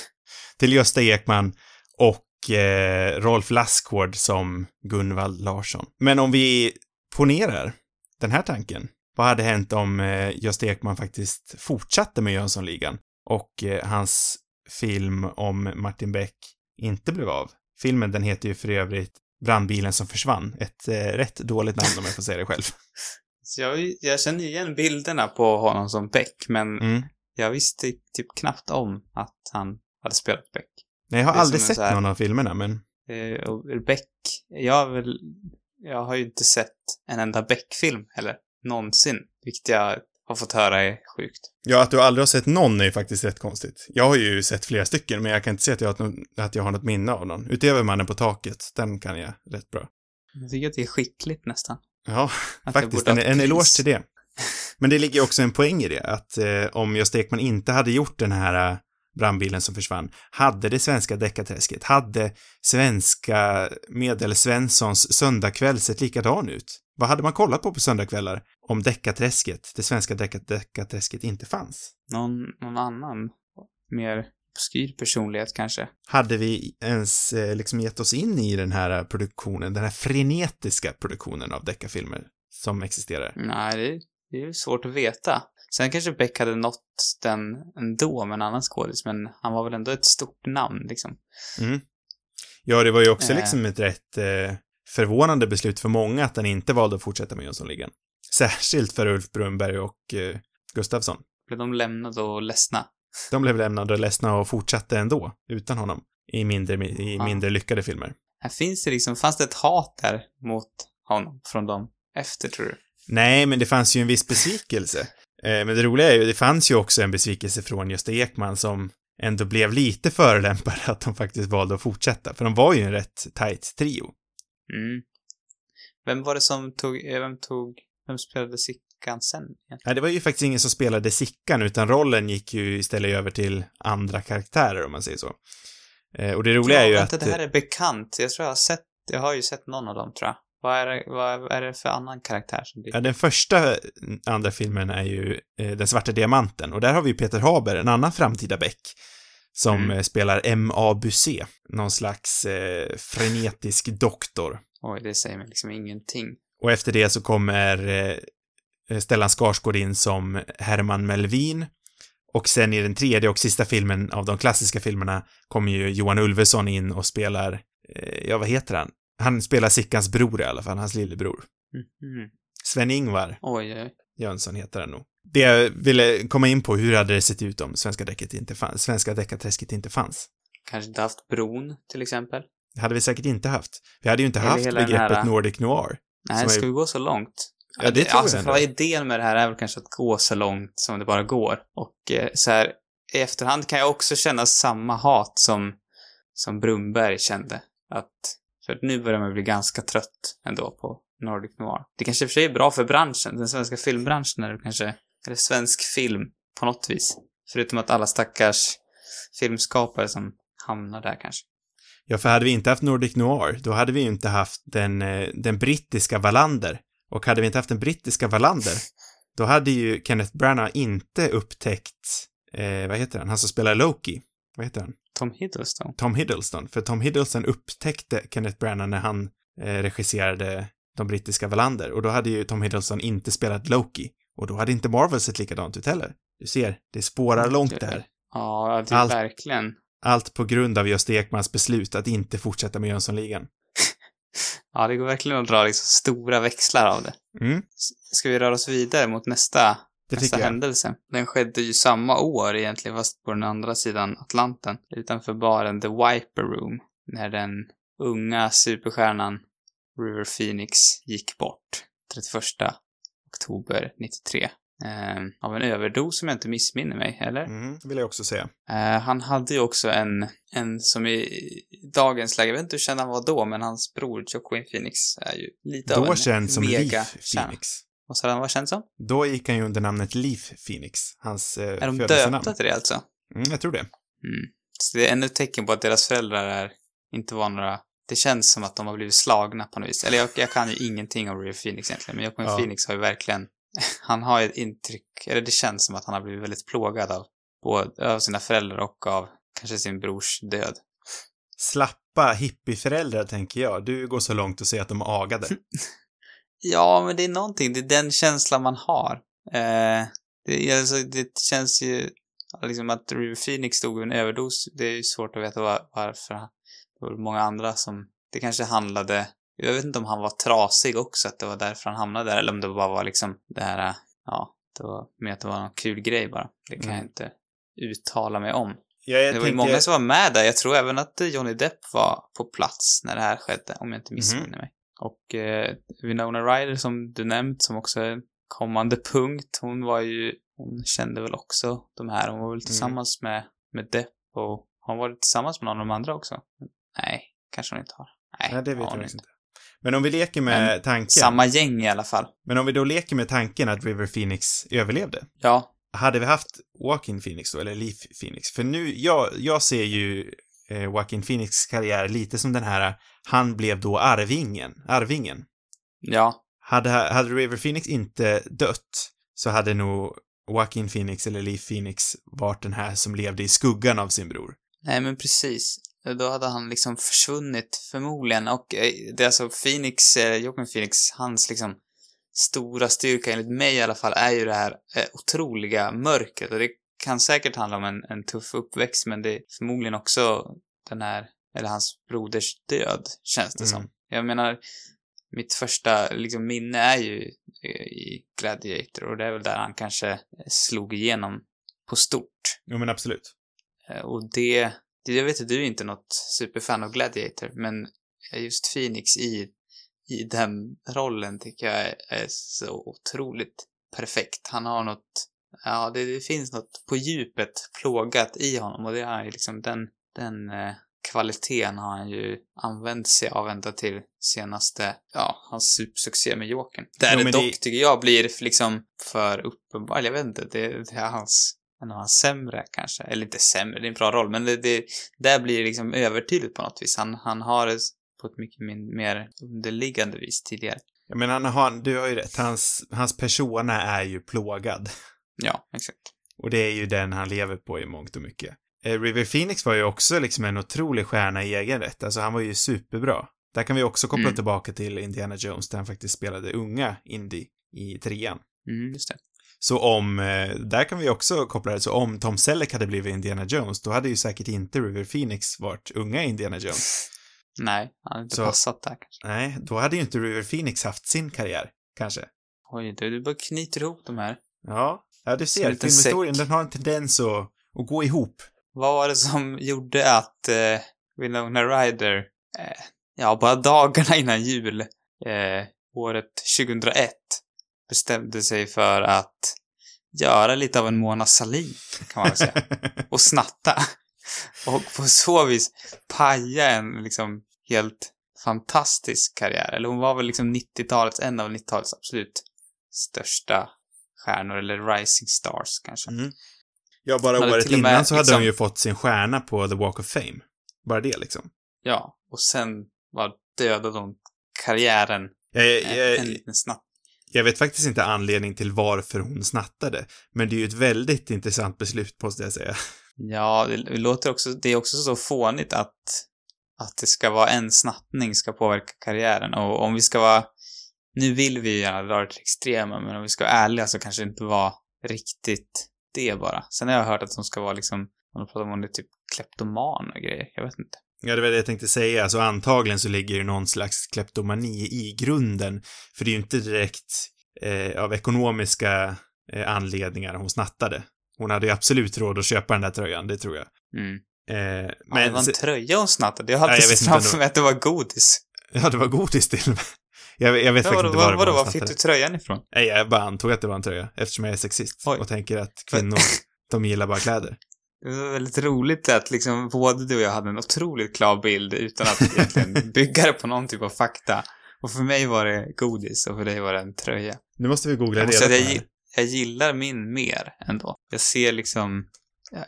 [SPEAKER 1] Till Gösta Ekman och eh, Rolf Lassgård som Gunvald Larsson. Men om vi ponerar den här tanken. Vad hade hänt om eh, Gösta Ekman faktiskt fortsatte med Jönssonligan och eh, hans film om Martin Beck inte blev av? Filmen, den heter ju för övrigt Brandbilen som försvann. Ett eh, rätt dåligt namn om jag får säga det själv.
[SPEAKER 2] Så jag, jag känner igen bilderna på honom som Beck, men
[SPEAKER 1] Mm.
[SPEAKER 2] jag visste typ knappt om att han hade spelat Beck.
[SPEAKER 1] Nej, jag har aldrig sett
[SPEAKER 2] här-
[SPEAKER 1] någon av filmerna, men
[SPEAKER 2] Eh, Beck, jag har väl, jag har ju inte sett en enda Beck-film heller, någonsin. Vilket jag har fått höra är sjukt.
[SPEAKER 1] ja, att du aldrig har sett någon är ju faktiskt rätt konstigt. Jag har ju sett flera stycken, men jag kan inte säga att jag, att jag har något minne av någon. Utöver Mannen på taket, den kan jag rätt bra.
[SPEAKER 2] Jag tycker att det är skickligt nästan.
[SPEAKER 1] Ja,
[SPEAKER 2] Att
[SPEAKER 1] faktiskt. En, en eloge till det. Men det ligger också en poäng i det, att eh, om Gösta Ekman inte hade gjort den här eh, brandbilen som försvann, hade det svenska deckarträsket, hade svenska medelsvenssons söndagkväll sett likadan ut? Vad hade man kollat på på söndagkvällar om deckarträsket, det svenska decka- deckarträsket, inte fanns?
[SPEAKER 2] Någon, någon annan, mer obskyr personlighet kanske.
[SPEAKER 1] Hade vi ens eh, liksom gett oss in i den här produktionen, den här frenetiska produktionen av deckarfilmer som existerar?
[SPEAKER 2] Nej, det, det är svårt att veta. Sen kanske Beck hade nått den ändå med en annan skådis, men han var väl ändå ett stort namn liksom.
[SPEAKER 1] Mm. Ja, det var ju också
[SPEAKER 2] Eh.
[SPEAKER 1] liksom ett rätt eh, förvånande beslut för många att han inte valde att fortsätta med Jönssonligan. Särskilt för Ulf Brunberg och eh, Gustafsson.
[SPEAKER 2] Blev de lämnade och ledsna?
[SPEAKER 1] De blev lämnade och ledsna och fortsatte ändå, utan honom, i mindre, i
[SPEAKER 2] Ja.
[SPEAKER 1] mindre lyckade filmer.
[SPEAKER 2] Här finns det liksom, fanns det ett hat där mot honom från dem efter tror du?
[SPEAKER 1] Nej, men det fanns ju en viss besvikelse. Eh, men det roliga är ju, det fanns ju också en besvikelse från Gösta Ekman som ändå blev lite förolämpade att de faktiskt valde att fortsätta, för de var ju en rätt tight trio.
[SPEAKER 2] Mm. Vem var det som tog, eh, vem tog, vem spelade Sickan sen? egentligen?
[SPEAKER 1] Nej, det var ju faktiskt ingen som spelade Sickan, utan rollen gick ju istället över till andra karaktärer, om man säger så. Eh, och det roliga är ju
[SPEAKER 2] vänta,
[SPEAKER 1] att...
[SPEAKER 2] det här är bekant. Jag tror jag har sett, jag har ju sett någon av dem tror jag. Vad är det, vad är det för annan karaktär som
[SPEAKER 1] Ja,
[SPEAKER 2] blir...
[SPEAKER 1] den första andra filmen är ju eh, Den svarta diamanten, och där har vi ju Peter Haber, en annan framtida Beck, som
[SPEAKER 2] Mm.
[SPEAKER 1] eh, spelar M.A. Busé, någon slags eh, frenetisk doktor.
[SPEAKER 2] Oj, det säger mig liksom ingenting.
[SPEAKER 1] Och efter det så kommer eh, Stellan Skarsgård in som Herman Melvin. Och sen i den tredje och sista filmen av de klassiska filmerna kommer ju Johan Ulveson in och spelar, eh, ja vad heter han? Han spelar Sickans bror i alla fall, hans lillebror.
[SPEAKER 2] Mhm.
[SPEAKER 1] Sven-Ingvar. Jönsson heter han nog. Det jag ville komma in på, hur hade det sett ut om svenska däcket inte fanns, svenska deckarträsket inte fanns?
[SPEAKER 2] Kanske inte haft bron, till exempel.
[SPEAKER 1] Det hade vi säkert inte haft. Vi hade ju inte
[SPEAKER 2] Eller
[SPEAKER 1] haft begreppet
[SPEAKER 2] här-
[SPEAKER 1] Nordic Noir.
[SPEAKER 2] Nej,
[SPEAKER 1] Som är-
[SPEAKER 2] ska vi gå så långt?
[SPEAKER 1] Ja, det tror
[SPEAKER 2] alltså,
[SPEAKER 1] jag
[SPEAKER 2] själva idén med det här är väl kanske att gå så långt som det bara går. Och eh, så här, i efterhand kan jag också känna samma hat som, som Brunberg kände. Att, för nu börjar man bli ganska trött ändå på Nordic Noir. Det kanske i och för sig är bra för branschen, den svenska filmbranschen, är det kanske, eller svensk film på något vis. Förutom att alla stackars filmskapare som hamnar där kanske.
[SPEAKER 1] Ja, för hade vi inte haft Nordic Noir, då hade vi ju inte haft den, eh, den brittiska Wallander. Och hade vi inte haft den brittiska Wallander, då hade ju Kenneth Branagh inte upptäckt, eh, vad heter han, han som spelar Loki. Vad heter han?
[SPEAKER 2] Tom Hiddleston.
[SPEAKER 1] Tom Hiddleston. För Tom Hiddleston upptäckte Kenneth Branagh när han eh, regisserade de brittiska Wallander. Och då hade ju Tom Hiddleston inte spelat Loki. Och då hade inte Marvel sett likadant ut heller. Du ser, det spårar långt det här.
[SPEAKER 2] Ja, det är
[SPEAKER 1] Allt-
[SPEAKER 2] verkligen.
[SPEAKER 1] Allt på grund av Gösta Ekmans beslut att inte fortsätta med Jönssonligan.
[SPEAKER 2] Ja, det går verkligen att dra liksom stora växlar av det.
[SPEAKER 1] Mm,
[SPEAKER 2] Ska vi röra oss vidare mot nästa,
[SPEAKER 1] det
[SPEAKER 2] nästa händelse? Den skedde ju samma år egentligen, fast på den andra sidan Atlanten. Utanför baren The Wiper Room. När den unga superstjärnan River Phoenix gick bort. 31 oktober 93. Eh, av en överdos som jag inte missminner mig, eller?
[SPEAKER 1] Mm, vill jag också säga.
[SPEAKER 2] Eh, han hade ju också en, en som i dagens läge, jag vet inte hur känd han var då, men hans bror Joaquin Phoenix är ju lite av
[SPEAKER 1] Då
[SPEAKER 2] en
[SPEAKER 1] känd som Leaf
[SPEAKER 2] megastjärna.
[SPEAKER 1] Phoenix.
[SPEAKER 2] Vad sa han var känd som?
[SPEAKER 1] Då gick han ju under namnet Leaf Phoenix, hans eh,
[SPEAKER 2] Är de döpta till det alltså?
[SPEAKER 1] Mm, jag tror det.
[SPEAKER 2] Mm. Så det är ännu ett tecken på att deras föräldrar är, inte var några, det känns som att de har blivit slagna på något vis. Eller jag, jag kan ju ingenting om River Phoenix egentligen, men Joaquin
[SPEAKER 1] Ja.
[SPEAKER 2] Phoenix har ju verkligen, han har ju ett intryck, eller det känns som att han har blivit väldigt plågad av, både av sina föräldrar och av kanske sin brors död.
[SPEAKER 1] Slappa hippieföräldrar, tänker jag. Du går så långt att säga att de är agade.
[SPEAKER 2] Ja, men det är någonting, det är den känslan man har. Eh, det, alltså, det känns ju, liksom att River Phoenix stod en överdos, det är ju svårt att veta var, varför. Det var många andra som, det kanske handlade, jag vet inte om han var trasig också, att det var därför han hamnade där, eller om det bara var liksom det här, ja, det var med att det var någon kul grej bara. Det kan
[SPEAKER 1] Mm.
[SPEAKER 2] jag inte uttala mig om.
[SPEAKER 1] Ja,
[SPEAKER 2] det var ju många som var med där. Jag tror även att Johnny Depp var på plats när det här skedde, om jag inte
[SPEAKER 1] Mhm.
[SPEAKER 2] missminner mig. Och eh, Winona Ryder som du nämnt, som också är kommande punkt, hon var ju, hon kände väl också de här. Hon var väl tillsammans med, med Depp och hon var tillsammans med någon av de andra också. Nej, kanske hon inte har. Nej,
[SPEAKER 1] Nej, det
[SPEAKER 2] har
[SPEAKER 1] vet jag faktiskt inte. Men om vi leker med
[SPEAKER 2] Men
[SPEAKER 1] tanken.
[SPEAKER 2] Samma gäng i alla fall.
[SPEAKER 1] Men om vi då leker med tanken att River Phoenix överlevde.
[SPEAKER 2] Ja,
[SPEAKER 1] Hade vi haft Joaquin Phoenix då, eller Leaf Phoenix? För nu, jag, jag ser ju eh, Joaquin Phoenix karriär lite som den här, han blev då arvingen, arvingen.
[SPEAKER 2] ja,
[SPEAKER 1] Hade, hade River Phoenix inte dött så hade nog Joaquin Phoenix eller Leaf Phoenix varit den här som levde i skuggan av sin bror.
[SPEAKER 2] Nej, men precis. Då hade han liksom försvunnit förmodligen och eh, det är alltså Phoenix, eh, Joaquin Phoenix, hans liksom stora styrka enligt mig i alla fall är ju det här eh, otroliga mörkret och det kan säkert handla om en, en tuff uppväxt men det är förmodligen också den här, eller hans broders död känns det
[SPEAKER 1] Mm.
[SPEAKER 2] som. Jag menar, mitt första liksom minne är ju eh, i Gladiator och det är väl där han kanske slog igenom på stort.
[SPEAKER 1] Jo, men absolut.
[SPEAKER 2] Eh, Och det, det, jag vet att du är inte något superfan av Gladiator, men just Phoenix i, i den rollen tycker jag är, är så otroligt perfekt. Han har något, ja det, det finns något på djupet plågat i honom och det är liksom den, den eh, kvaliteten har han ju använt sig av ända till senaste, ja, hans supersuccé med Jokern. Där
[SPEAKER 1] Jo,
[SPEAKER 2] det dock,
[SPEAKER 1] det-
[SPEAKER 2] tycker jag, blir liksom för uppenbart, jag vet inte, det, det är hans en av hans sämre kanske. Eller inte sämre, det är en bra roll, men det, det där blir det liksom övertydligt på något vis. Han, han har det på ett mycket min, mer underliggande vis tidigare.
[SPEAKER 1] Jag menar, han har, du har ju rätt, hans, hans persona är ju plågad.
[SPEAKER 2] Ja, exakt.
[SPEAKER 1] Och det är ju den han lever på i mångt och mycket. Eh, River Phoenix var ju också liksom en otrolig stjärna i egen rätt. Alltså han var ju superbra. Där kan vi också koppla
[SPEAKER 2] Mm.
[SPEAKER 1] tillbaka till Indiana Jones där han faktiskt spelade unga Indy i trean.
[SPEAKER 2] Mm, just det.
[SPEAKER 1] Så om, eh, där kan vi också koppla det, så om Tom Selleck hade blivit Indiana Jones, då hade ju säkert inte River Phoenix varit unga Indiana Jones.
[SPEAKER 2] Nej, han har inte
[SPEAKER 1] Så-
[SPEAKER 2] passat där kanske.
[SPEAKER 1] Nej, då hade ju inte River Phoenix haft sin karriär, kanske.
[SPEAKER 2] Oj, du, du bara knyter ihop de här.
[SPEAKER 1] Ja, ja du ser, filmhistorien, den har en tendens att, att gå ihop.
[SPEAKER 2] Vad var det som gjorde att eh, Winona Ryder, eh, ja, bara dagarna innan jul, eh, året 2001, bestämde sig för att göra lite av en Mona Sahlin, kan man väl säga. och snatta. Och på så vis paja en liksom helt fantastisk karriär. Eller hon var väl liksom 90-talets, en av 90-talets absolut största stjärnor, eller rising stars kanske.
[SPEAKER 1] Mm. Ja, bara
[SPEAKER 2] hade
[SPEAKER 1] året
[SPEAKER 2] och med
[SPEAKER 1] innan så hade
[SPEAKER 2] liksom-
[SPEAKER 1] hon ju fått sin stjärna på The Walk of Fame. Bara det liksom.
[SPEAKER 2] Ja, och sen var dödade hon karriären
[SPEAKER 1] Jag,
[SPEAKER 2] eh,
[SPEAKER 1] jag,
[SPEAKER 2] en liten snabb.
[SPEAKER 1] jag vet faktiskt inte anledning till varför hon snattade, men det är ju ett väldigt intressant beslut, måste jag säga.
[SPEAKER 2] Ja, det det låter också, det är också så fånigt att, att det ska vara en snattning ska påverka karriären. Och om vi ska vara, nu vill vi ju gärna dra det till extrema, men om vi ska vara ärliga så kanske det inte var riktigt det bara. Sen har jag hört att de ska vara liksom, man pratar om är typ kleptoman och grejer, jag vet inte.
[SPEAKER 1] Ja, det var det jag tänkte säga. Alltså antagligen så ligger det någon slags kleptomani i grunden. För det är ju inte direkt eh, av ekonomiska eh, anledningar hon snattade. Hon hade ju absolut råd att köpa den där tröjan, det tror jag.
[SPEAKER 2] Mm.
[SPEAKER 1] Eh,
[SPEAKER 2] Men, ja, det var en tröja hon snattade. Jag
[SPEAKER 1] Ja,
[SPEAKER 2] hade
[SPEAKER 1] jag
[SPEAKER 2] sett
[SPEAKER 1] inte
[SPEAKER 2] framför mig att det var godis.
[SPEAKER 1] Ja, det var godis till och med. Jag, jag vet
[SPEAKER 2] Ja,
[SPEAKER 1] faktiskt
[SPEAKER 2] vadå,
[SPEAKER 1] inte var det
[SPEAKER 2] vad, vadå,
[SPEAKER 1] var
[SPEAKER 2] var fick du tröjan ifrån?
[SPEAKER 1] Nej, jag bara antog att det var en tröja, eftersom jag är sexist
[SPEAKER 2] Oj.
[SPEAKER 1] och tänker att kvinnor, de gillar bara kläder.
[SPEAKER 2] Det var väldigt roligt att liksom både du och jag hade en otroligt klar bild utan att egentligen bygga det på någon typ av fakta. Och för mig var det godis och för dig var det en tröja.
[SPEAKER 1] Nu måste vi googla
[SPEAKER 2] Jag
[SPEAKER 1] reda på
[SPEAKER 2] jag,
[SPEAKER 1] här.
[SPEAKER 2] jag gillar min mer ändå. Jag ser liksom,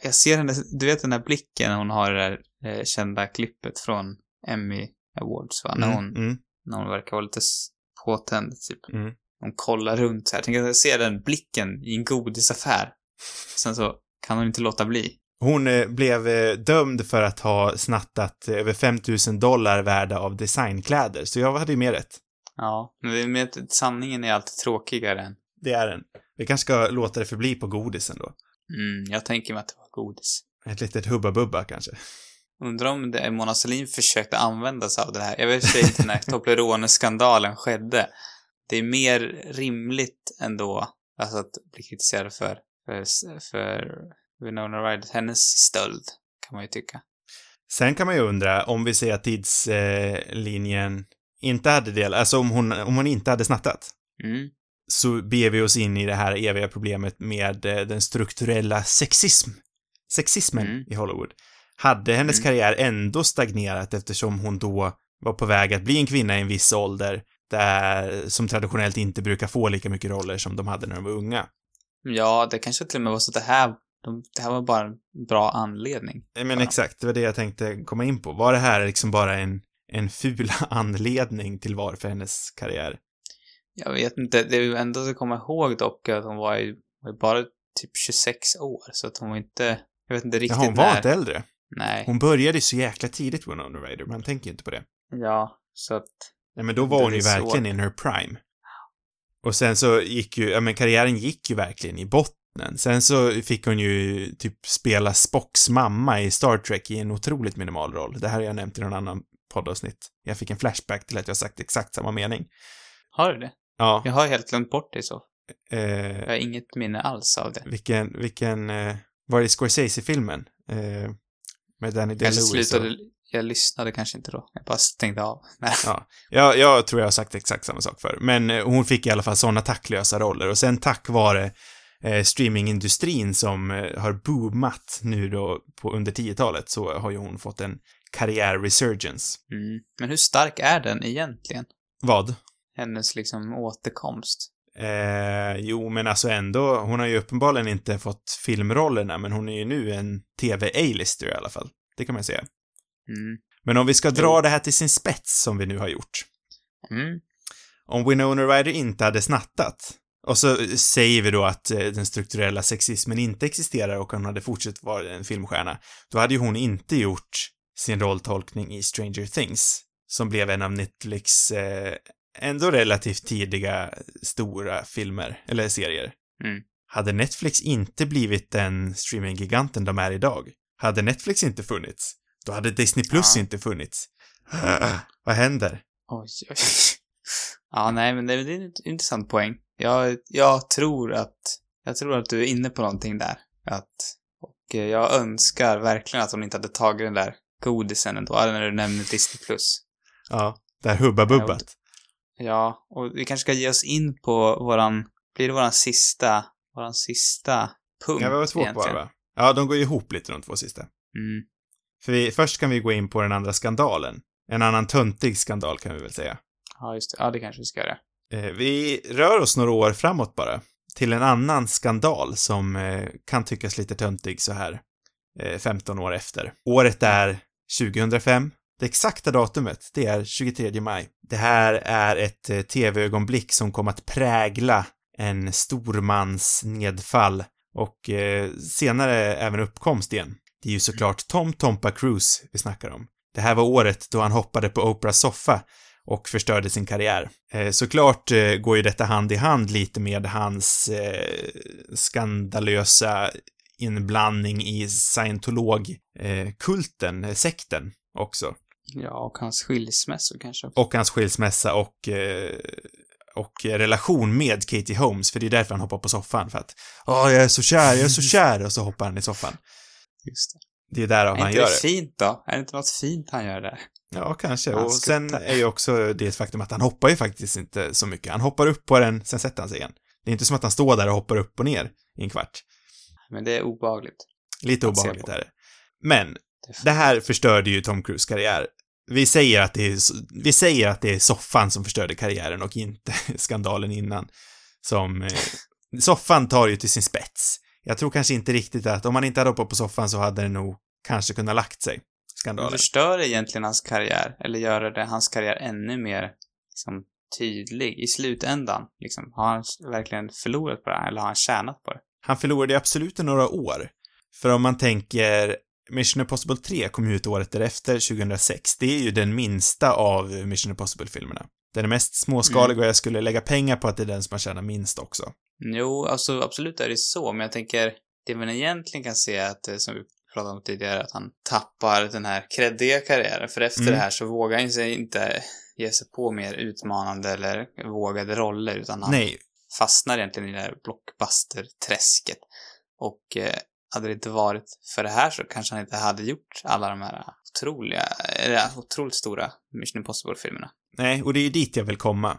[SPEAKER 2] jag, ser henne, du vet den där blicken hon har i det där eh, kända klippet från Emmy Awards va? När hon,
[SPEAKER 1] Mm,
[SPEAKER 2] när hon verkar vara lite påtänd typ.
[SPEAKER 1] mm.
[SPEAKER 2] Hon kollar runt så här. Tänk att jag ser den blicken i en godisaffär. Sen så kan hon inte låta bli.
[SPEAKER 1] Hon eh, blev eh, dömd för att ha snattat eh, över 5000 dollar värda av designkläder, så jag hade ju mer rätt.
[SPEAKER 2] Ja, men sanningen är alltid tråkigare än...
[SPEAKER 1] Det är den. Vi kanske ska låta det förbli på godisen då.
[SPEAKER 2] Mm, jag tänker mig att det var godis.
[SPEAKER 1] Ett litet hubba-bubba kanske.
[SPEAKER 2] Undrar om det är Mona Sahlin försökte använda sig av det här. Jag vet inte när Toblerone-skandalen skedde. Det är mer rimligt ändå, alltså att bli kritiserad för, för, för Winona Ryder, hennes stöld, kan man ju tycka.
[SPEAKER 1] Sen kan man ju undra, om vi säger att tidslinjen inte hade del, alltså om hon, om hon inte hade snattat,
[SPEAKER 2] Mm.
[SPEAKER 1] så beger vi oss in i det här eviga problemet med eh, den strukturella sexism, sexismen
[SPEAKER 2] Mm.
[SPEAKER 1] i Hollywood. Hade hennes
[SPEAKER 2] Mm.
[SPEAKER 1] karriär ändå stagnerat eftersom hon då var på väg att bli en kvinna i en viss ålder, där, som traditionellt inte brukar få lika mycket roller som de hade när de var unga.
[SPEAKER 2] Ja, det kanske till och med var så att det här, de, det här var bara en bra anledning.
[SPEAKER 1] Men
[SPEAKER 2] Ja.
[SPEAKER 1] exakt, det var det jag tänkte komma in på. Var det här liksom bara en, en ful anledning till varför hennes karriär?
[SPEAKER 2] Jag vet inte, det är ju ändå att komma ihåg dock att hon var ju var ju bara typ 26 år, så att hon var inte, jag vet inte riktigt
[SPEAKER 1] Jaha, hon var
[SPEAKER 2] när.
[SPEAKER 1] inte äldre.
[SPEAKER 2] Nej.
[SPEAKER 1] Hon började så jäkla tidigt, Winona Ryder, man tänker ju inte på det.
[SPEAKER 2] Ja, så att,
[SPEAKER 1] Nej, men då var hon ju verkligen in her prime. Och sen så gick ju, ja men karriären gick ju verkligen i botten. Sen så fick hon ju typ spela Spocks mamma i Star Trek i en otroligt minimal roll. Det här har jag nämnt i någon annan poddavsnitt. Jag fick en flashback till att jag sagt exakt samma mening.
[SPEAKER 2] har du det?
[SPEAKER 1] Ja.
[SPEAKER 2] Jag har helt glömt bort det så.
[SPEAKER 1] Eh,
[SPEAKER 2] Jag har inget minne alls av det.
[SPEAKER 1] vilken, vilken, eh, var det Scorsese-filmen? Eh, med Danny
[SPEAKER 2] Jag
[SPEAKER 1] DeLuise
[SPEAKER 2] slutade,
[SPEAKER 1] och...
[SPEAKER 2] jag lyssnade kanske inte då. Jag bara stängde av. Nej.
[SPEAKER 1] Ja, jag, jag tror jag har sagt exakt samma sak för. Men eh, hon fick i alla fall sådana tacklösa roller och sen tack vare eh, streamingindustrin som eh, har boomat nu då på under 10-talet så har ju hon fått en karriär-resurgence.
[SPEAKER 2] Mm. Men hur stark är den egentligen?
[SPEAKER 1] Vad?
[SPEAKER 2] Hennes liksom återkomst.
[SPEAKER 1] Eh, jo, men alltså ändå, hon har ju uppenbarligen inte fått filmrollerna, men hon är ju nu en TV-A-lister i alla fall. Det kan man säga.
[SPEAKER 2] Mm.
[SPEAKER 1] Men om vi ska dra
[SPEAKER 2] Jo.
[SPEAKER 1] det här till sin spets, som vi nu har gjort.
[SPEAKER 2] Mm.
[SPEAKER 1] Om Winona Ryder inte hade snattat, och så säger vi då att eh, den strukturella sexismen inte existerar och hon hade fortsatt vara en filmstjärna, då hade ju hon inte gjort sin rolltolkning i Stranger Things, som blev en av Netflix eh, ändå relativt tidiga stora filmer, eller serier.
[SPEAKER 2] Mm.
[SPEAKER 1] Hade Netflix inte blivit den streaminggiganten de är idag, hade Netflix inte funnits, då hade Disney Plus
[SPEAKER 2] Ja.
[SPEAKER 1] inte funnits. Vad händer?
[SPEAKER 2] Oj, oj. Ja, nej, men det, är en intressant poäng. Jag, jag tror att, jag tror att du är inne på någonting där. Att, och eh, jag önskar verkligen att hon inte hade tagit den där godisen ändå, när du nämner Disney+. Plus.
[SPEAKER 1] Ja, det här hubba-bubbat.
[SPEAKER 2] Ja, och vi kanske ska ge oss in på våran, blir det våran sista, våran sista punkt
[SPEAKER 1] Ja, vi har två kvar
[SPEAKER 2] egentligen?
[SPEAKER 1] va? Ja, de går ju ihop lite de två sista.
[SPEAKER 2] Mm.
[SPEAKER 1] För vi, först kan vi gå in på den andra skandalen. En annan töntig skandal kan vi väl säga.
[SPEAKER 2] Ja, just det. Ja, det kanske vi ska göra.
[SPEAKER 1] Eh, vi rör oss några år framåt bara. Till en annan skandal som eh, kan tyckas lite töntig så här eh, 15 år efter. Året är 2005. Det exakta datumet, det är 23 maj. Det här är ett eh, tv-ögonblick som kom att prägla en stormans nedfall och eh, senare även uppkomst igen. Det är ju såklart Tom Tompa Cruise vi snackar om. Det här var året då han hoppade på Oprahs soffa och förstörde sin karriär. Eh, såklart eh, går ju detta hand i hand lite med hans eh, skandalösa inblandning i scientologkulten, eh, eh, sekten också.
[SPEAKER 2] Ja, och hans skilsmässor kanske.
[SPEAKER 1] Och hans skilsmässa och, eh, och relation med Katie Holmes, för det är därför han hoppar på soffan, för att Åh, jag är så kär, jag är så kär, och så hoppar han i soffan.
[SPEAKER 2] Just det.
[SPEAKER 1] Det är därav
[SPEAKER 2] Är
[SPEAKER 1] han
[SPEAKER 2] inte
[SPEAKER 1] gör
[SPEAKER 2] det
[SPEAKER 1] det.
[SPEAKER 2] fint då? Är det inte något fint han gör där?
[SPEAKER 1] Ja, kanske. Och sen är ju också det ett faktum att han hoppar ju faktiskt inte så mycket. Han hoppar upp på den, sen sätter han sig igen. Det är inte som att han står där och hoppar upp och ner i en kvart.
[SPEAKER 2] Men det är obehagligt.
[SPEAKER 1] Lite obehagligt är det. Men, det här förstörde ju Tom Cruise karriär. Vi säger att det är, vi säger att det är soffan som förstörde karriären och inte skandalen innan. Som, eh, soffan tar ju till sin spets. Jag tror kanske inte riktigt att om man inte hade hoppat på soffan så hade det nog kanske kunnat lagt sig. Skandalen.
[SPEAKER 2] förstör det egentligen hans karriär? Eller gör det hans karriär ännu mer liksom, tydlig i slutändan? Liksom, har han verkligen förlorat på det här, eller har han tjänat på det?
[SPEAKER 1] Han förlorade absolut i några år. För om man tänker Mission Impossible 3 kom ut året därefter, 2006. Det är ju den minsta av Mission Impossible-filmerna. Den är mest småskalig och jag skulle lägga pengar på att det är den som har tjänat minst också.
[SPEAKER 2] Jo, alltså absolut är det så, men jag tänker, det man egentligen kan se är att, eh, som vi pratade om tidigare, att han tappar den här kreddiga karriären, för efter
[SPEAKER 1] Mm.
[SPEAKER 2] det här så vågar han sig inte ge sig på mer utmanande eller vågade roller, utan han
[SPEAKER 1] Nej,
[SPEAKER 2] fastnar egentligen i det här blockbuster-träsket. Och eh, hade det inte varit för det här så kanske han inte hade gjort alla de här otroliga, eller otroligt stora Mission Impossible-filmerna.
[SPEAKER 1] nej, och det är ju dit jag vill komma.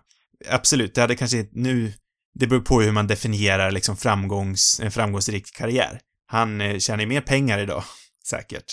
[SPEAKER 1] Absolut, det hade kanske nu, det beror på hur man definierar liksom framgångs, en framgångsrik karriär. Han eh, tjänar ju mer pengar idag, säkert.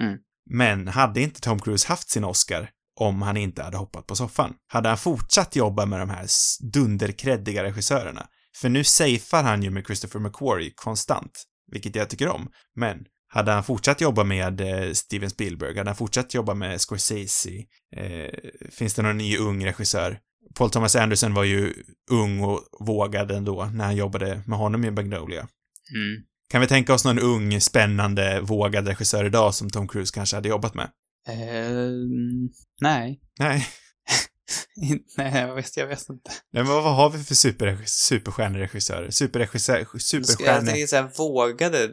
[SPEAKER 2] Mm.
[SPEAKER 1] Men hade inte Tom Cruise haft sin Oscar om han inte hade hoppat på soffan? Hade han fortsatt jobba med de här dunderkreddiga regissörerna? För nu safear han ju med Christopher McQuarrie konstant, vilket jag tycker om. Men hade han fortsatt jobba med eh, Steven Spielberg, hade han fortsatt jobba med Scorsese, eh, finns det någon ny ung regissör? Paul Thomas Anderson var ju ung och vågad ändå när han jobbade med honom i Magnolia.
[SPEAKER 2] Mm.
[SPEAKER 1] Kan vi tänka oss någon ung, spännande, vågad regissör idag som Tom Cruise kanske hade jobbat med?
[SPEAKER 2] Eh, nej.
[SPEAKER 1] Nej.
[SPEAKER 2] nej, jag vet, jag vet inte.
[SPEAKER 1] Nej, men vad har vi för super, superstjärneregissörer? Superregissör,
[SPEAKER 2] Jag
[SPEAKER 1] superstjärnor.
[SPEAKER 2] tänkte såhär, vågade.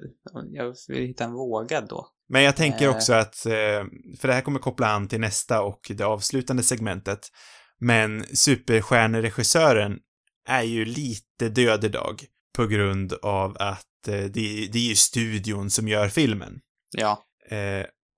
[SPEAKER 2] Jag vill hitta en vågad då.
[SPEAKER 1] Men jag tänker
[SPEAKER 2] Eh.
[SPEAKER 1] också att, eh, för det här kommer koppla an till nästa och det avslutande segmentet, men superstjärneregissören är ju lite död idag på grund av att eh, det, det är ju studion som gör filmen.
[SPEAKER 2] Ja.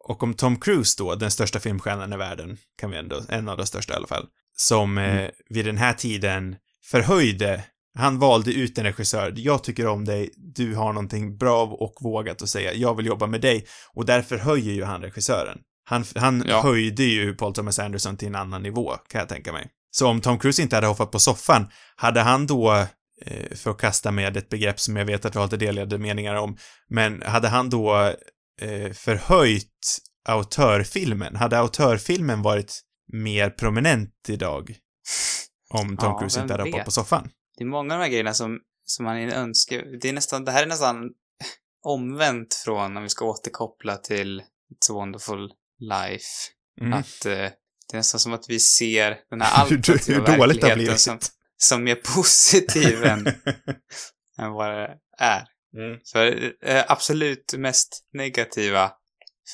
[SPEAKER 1] Eh, och om Tom Cruise då, den största filmstjärnan i världen, kan vi ändå, en av de största i alla fall, som eh,
[SPEAKER 2] Mm.
[SPEAKER 1] vid den här tiden förhöjde, han valde ut en regissör, jag tycker om dig, du har någonting bra och vågat att säga, jag vill jobba med dig, och därför höjer ju han regissören. Han, han
[SPEAKER 2] Ja.
[SPEAKER 1] höjde ju Paul Thomas Anderson till en annan nivå, kan jag tänka mig. Så om Tom Cruise inte hade hoppat på soffan, hade han då, eh, för att kasta med ett begrepp som jag vet att vi har lite delade meningar om, men hade han då eh, förhöjt autörfilmen? Hade autörfilmen varit mer prominent idag? Om Tom
[SPEAKER 2] Ja,
[SPEAKER 1] Cruise inte hade hoppat på soffan?
[SPEAKER 2] Det är många av de här grejerna som, som man önskar. Det är nästan, det här är nästan omvänt från om vi ska återkoppla till It's a wonderful life.
[SPEAKER 1] Mm.
[SPEAKER 2] Att eh, det är nästan som att vi ser den här
[SPEAKER 1] Hur-
[SPEAKER 2] alternativa
[SPEAKER 1] hur dåligt har
[SPEAKER 2] verkligheten som, som mer positiv än, än vad det är.
[SPEAKER 1] Mm.
[SPEAKER 2] För eh, absolut mest negativa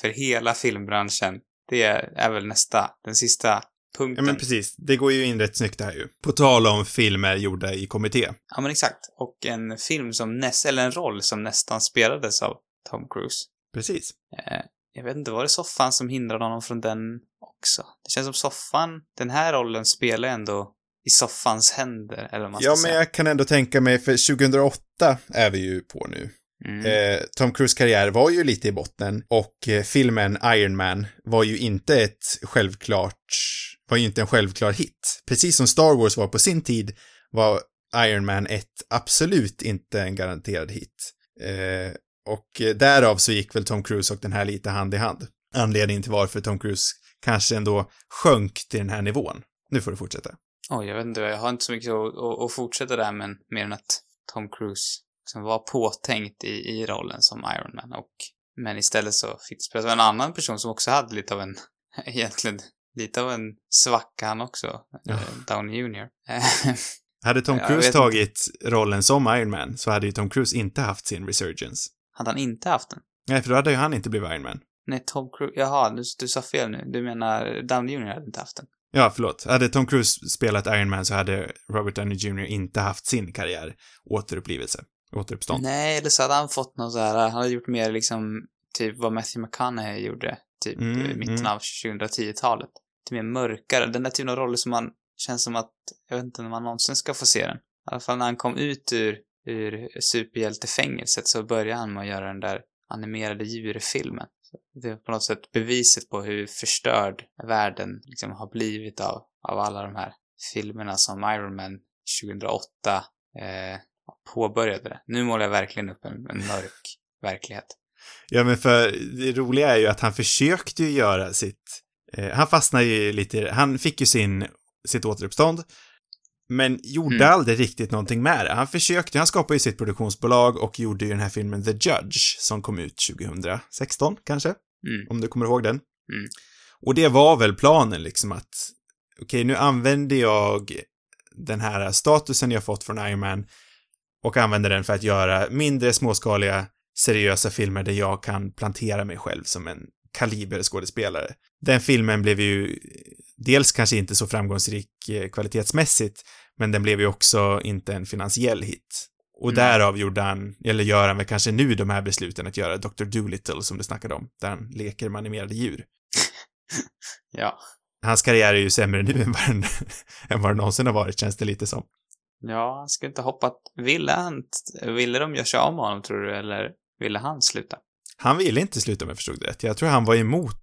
[SPEAKER 2] för hela filmbranschen, det är väl nästa, den sista
[SPEAKER 1] Ja,
[SPEAKER 2] punkten.
[SPEAKER 1] men precis. Det går ju in rätt snyggt här ju. På tal om filmer gjorda i kommitté.
[SPEAKER 2] Ja, men exakt. Och en film som näst, eller en roll som nästan spelades av Tom Cruise.
[SPEAKER 1] Precis.
[SPEAKER 2] Eh, jag vet inte, var det soffan som hindrade honom från den också? Det känns som soffan, den här rollen spelar ändå i soffans händer, eller vad man ska
[SPEAKER 1] Ja, men
[SPEAKER 2] säga.
[SPEAKER 1] jag kan ändå tänka mig, för 2008 är vi ju på nu.
[SPEAKER 2] Mm.
[SPEAKER 1] Eh, Tom Cruise karriär var ju lite i botten och eh, filmen Iron Man var ju inte ett självklart, var ju inte en självklar hit. Precis som Star Wars var på sin tid var Iron Man 1 absolut inte en garanterad hit. Eh, och eh, därav så gick väl Tom Cruise och den här lite hand i hand. Anledningen till varför Tom Cruise kanske ändå sjönk till den här nivån. Nu får du fortsätta.
[SPEAKER 2] Oj, jag vet inte, jag har inte så mycket att, att, att fortsätta där, men mer än att Tom Cruise liksom var påtänkt i, i rollen som Iron Man och men istället så fick det spelas av en annan person som också hade lite av en, egentligen, lite av en svacka han också,
[SPEAKER 1] Ja.
[SPEAKER 2] eh, Downey Jr. Eh,
[SPEAKER 1] Hade Tom Cruise
[SPEAKER 2] vet
[SPEAKER 1] tagit rollen som Iron Man så hade ju Tom Cruise inte haft sin resurgence.
[SPEAKER 2] hade han inte haft den?
[SPEAKER 1] Nej, för då hade ju han inte blivit Iron Man.
[SPEAKER 2] Nej, Tom Cruise, jaha, du, du sa fel nu. Du menar Downey Jr. hade inte haft den?
[SPEAKER 1] Ja, förlåt. Hade Tom Cruise spelat Iron Man så hade Robert Downey Jr. inte haft sin karriär återupplivelse. Återuppstånd.
[SPEAKER 2] Nej, eller så hade han fått någon så här, han hade gjort mer liksom, typ vad Matthew McConaughey gjorde typ
[SPEAKER 1] Mm,
[SPEAKER 2] eh, mitten
[SPEAKER 1] mm.
[SPEAKER 2] av 2010-talet. Lite mer mörkare. Den där typen av roller som man känns som att, jag vet inte när man någonsin ska få se den. I alla fall när han kom ut ur, ur superhjältefängelset så började han med att göra den där animerade djurfilmen. Det är på något sätt beviset på hur förstörd världen liksom har blivit av, av alla de här filmerna som Iron Man 2008 eh, påbörjade det. Nu målar jag verkligen upp en, en mörk verklighet.
[SPEAKER 1] Ja, men för det roliga är ju att han försökte ju göra sitt... Eh, han fastnade ju lite... Han fick ju sin, sitt återuppstånd, men gjorde
[SPEAKER 2] Mm.
[SPEAKER 1] aldrig riktigt någonting med det. Han försökte, han skapade ju sitt produktionsbolag och gjorde ju den här filmen The Judge som kom ut 2016, kanske?
[SPEAKER 2] Mm.
[SPEAKER 1] Om du kommer ihåg den.
[SPEAKER 2] Mm.
[SPEAKER 1] Och det var väl planen liksom att, okej, nu använder jag den här statusen jag fått från Iron Man och använder den för att göra mindre småskaliga, seriösa filmer där jag kan plantera mig själv som en kaliberskådespelare. Den filmen blev ju dels kanske inte så framgångsrik eh, kvalitetsmässigt, men den blev ju också inte en finansiell hit. Och
[SPEAKER 2] Mm.
[SPEAKER 1] därav gjorde han, eller gör han väl kanske nu de här besluten att göra Dr. Dolittle som du snackade om, där han leker med animerade djur.
[SPEAKER 2] Ja.
[SPEAKER 1] Hans karriär är ju sämre nu än vad den, än vad den någonsin har varit, känns det lite som.
[SPEAKER 2] Ja, han skulle inte hoppat. Ville han, ville de göra sig av med honom tror du, eller ville han sluta?
[SPEAKER 1] Han ville inte sluta om jag förstod det rätt. Jag tror han var emot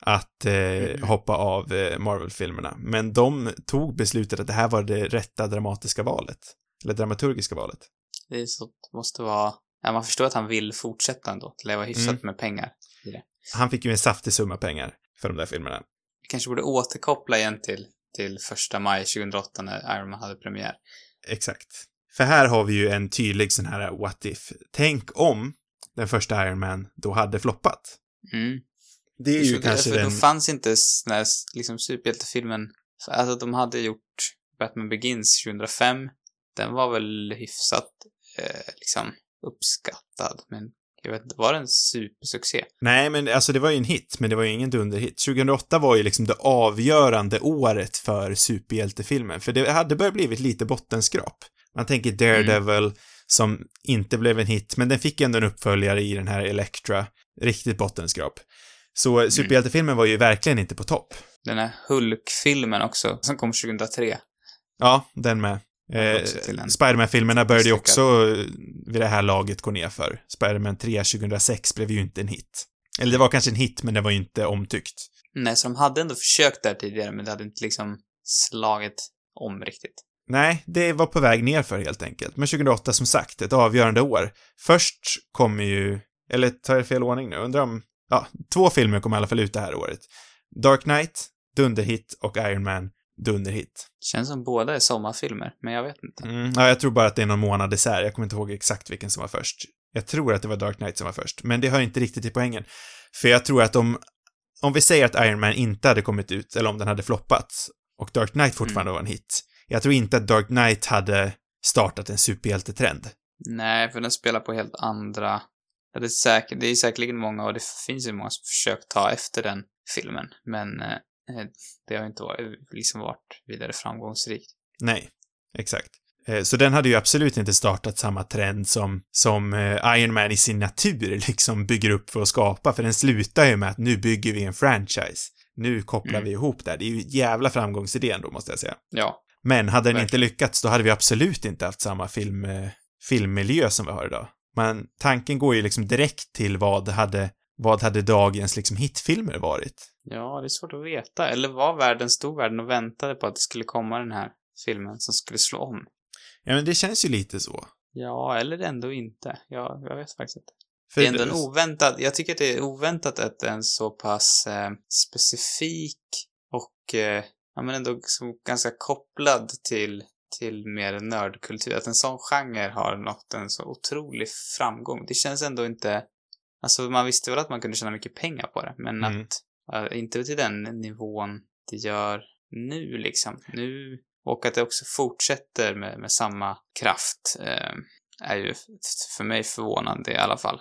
[SPEAKER 1] att eh,
[SPEAKER 2] Mhm.
[SPEAKER 1] hoppa av eh, Marvel-filmerna. Men de tog beslutet att det här var det rätta dramatiska valet. Eller dramaturgiska valet.
[SPEAKER 2] Det är så, måste vara, ja man förstår att han vill fortsätta ändå, leva hyfsat
[SPEAKER 1] Mm.
[SPEAKER 2] med pengar.
[SPEAKER 1] Han fick ju en saftig summa pengar för de där filmerna.
[SPEAKER 2] Vi kanske borde återkoppla igen till, till första maj 2008 när Iron Man hade premiär.
[SPEAKER 1] Exakt. För här har vi ju en tydlig sån här what if. Tänk om den första Iron Man då hade floppat.
[SPEAKER 2] Mm.
[SPEAKER 1] Det är ju
[SPEAKER 2] Så det-
[SPEAKER 1] kanske
[SPEAKER 2] för
[SPEAKER 1] den...
[SPEAKER 2] Då fanns inte när liksom superhjältefilmen, alltså de hade gjort Batman Begins 2005. Den var väl hyfsat eh, liksom uppskattad, men jag vet inte, var det en supersuccé?
[SPEAKER 1] Nej, men alltså det var ju en hit, men det var ju ingen dunderhit. 2008 var ju liksom det avgörande året för superhjältefilmen, för det hade börjat blivit lite bottenskrap. Man tänker Daredevil, som inte blev en hit, men den fick ändå en uppföljare i den här Elektra. Riktigt bottenskrap. Så superhjältefilmen var ju verkligen inte på topp.
[SPEAKER 2] Den här Hulk-filmen också, som kom 2003.
[SPEAKER 1] Ja, den med. Eh, Spiderman-filmerna började ju också vid det här laget gå ner för. Spiderman 3 2006 blev ju inte en hit. Eller det var kanske en hit, men det var ju inte omtyckt.
[SPEAKER 2] Nej, så de hade ändå försökt där tidigare, men det hade inte liksom slagit om riktigt.
[SPEAKER 1] Nej, det var på väg ner för helt enkelt. Men 2008 som sagt, ett avgörande år. Först kommer ju, eller tar jag fel ordning nu? Undrar om, ja, två filmer kom i alla fall ut det här året. Dark Knight, dunderhit och Iron Man, dunderhit.
[SPEAKER 2] Känns som båda är sommarfilmer, men jag vet inte.
[SPEAKER 1] Mm, ja, jag tror bara att det är någon månad isär. Jag kommer inte ihåg exakt vilken som var först. Jag tror att det var Dark Knight som var först, men det hör inte riktigt till poängen. För jag tror att om, om vi säger att Iron Man inte hade kommit ut, eller om den hade floppat, och Dark Knight fortfarande var en hit, jag tror inte att Dark Knight hade startat en superhjältetrend.
[SPEAKER 2] Nej, för den spelar på helt andra... Ja, det, är säkert, det är säkerligen många, och det finns ju många som försökt ta efter den filmen, men eh, det har inte varit, liksom varit vidare framgångsrikt.
[SPEAKER 1] Nej, exakt. Eh, Så den hade ju absolut inte startat samma trend som, som eh, Iron Man i sin natur liksom bygger upp för att skapa, för den slutar ju med att nu bygger vi en franchise. Nu kopplar
[SPEAKER 2] Mm.
[SPEAKER 1] vi ihop det. Det är ju jävla framgångsidé ändå, måste jag säga.
[SPEAKER 2] Ja,
[SPEAKER 1] Men hade den
[SPEAKER 2] Verkligen.
[SPEAKER 1] inte lyckats, då hade vi absolut inte haft samma film, eh, filmmiljö som vi har idag. Men tanken går ju liksom direkt till vad hade, vad hade dagens liksom hitfilmer varit?
[SPEAKER 2] ja, det är svårt att veta. Eller var världen, stod världen och väntade på att det skulle komma den här filmen som skulle slå om?
[SPEAKER 1] Ja, men det känns ju lite så.
[SPEAKER 2] Ja, eller ändå inte. Ja, jag vet faktiskt inte.
[SPEAKER 1] För
[SPEAKER 2] det är ändå en oväntad, jag tycker att det är oväntat att en så pass eh, specifik och, eh, ja men ändå som ganska kopplad till, till mer nördkultur, att en sån genre har nått en så otrolig framgång. Det känns ändå inte, alltså man visste väl att man kunde tjäna mycket pengar på det, men
[SPEAKER 1] Mm.
[SPEAKER 2] att, eh, inte till den nivån det gör nu liksom. Nu, och att det också fortsätter med, med samma kraft, eh, är ju för mig förvånande i alla fall.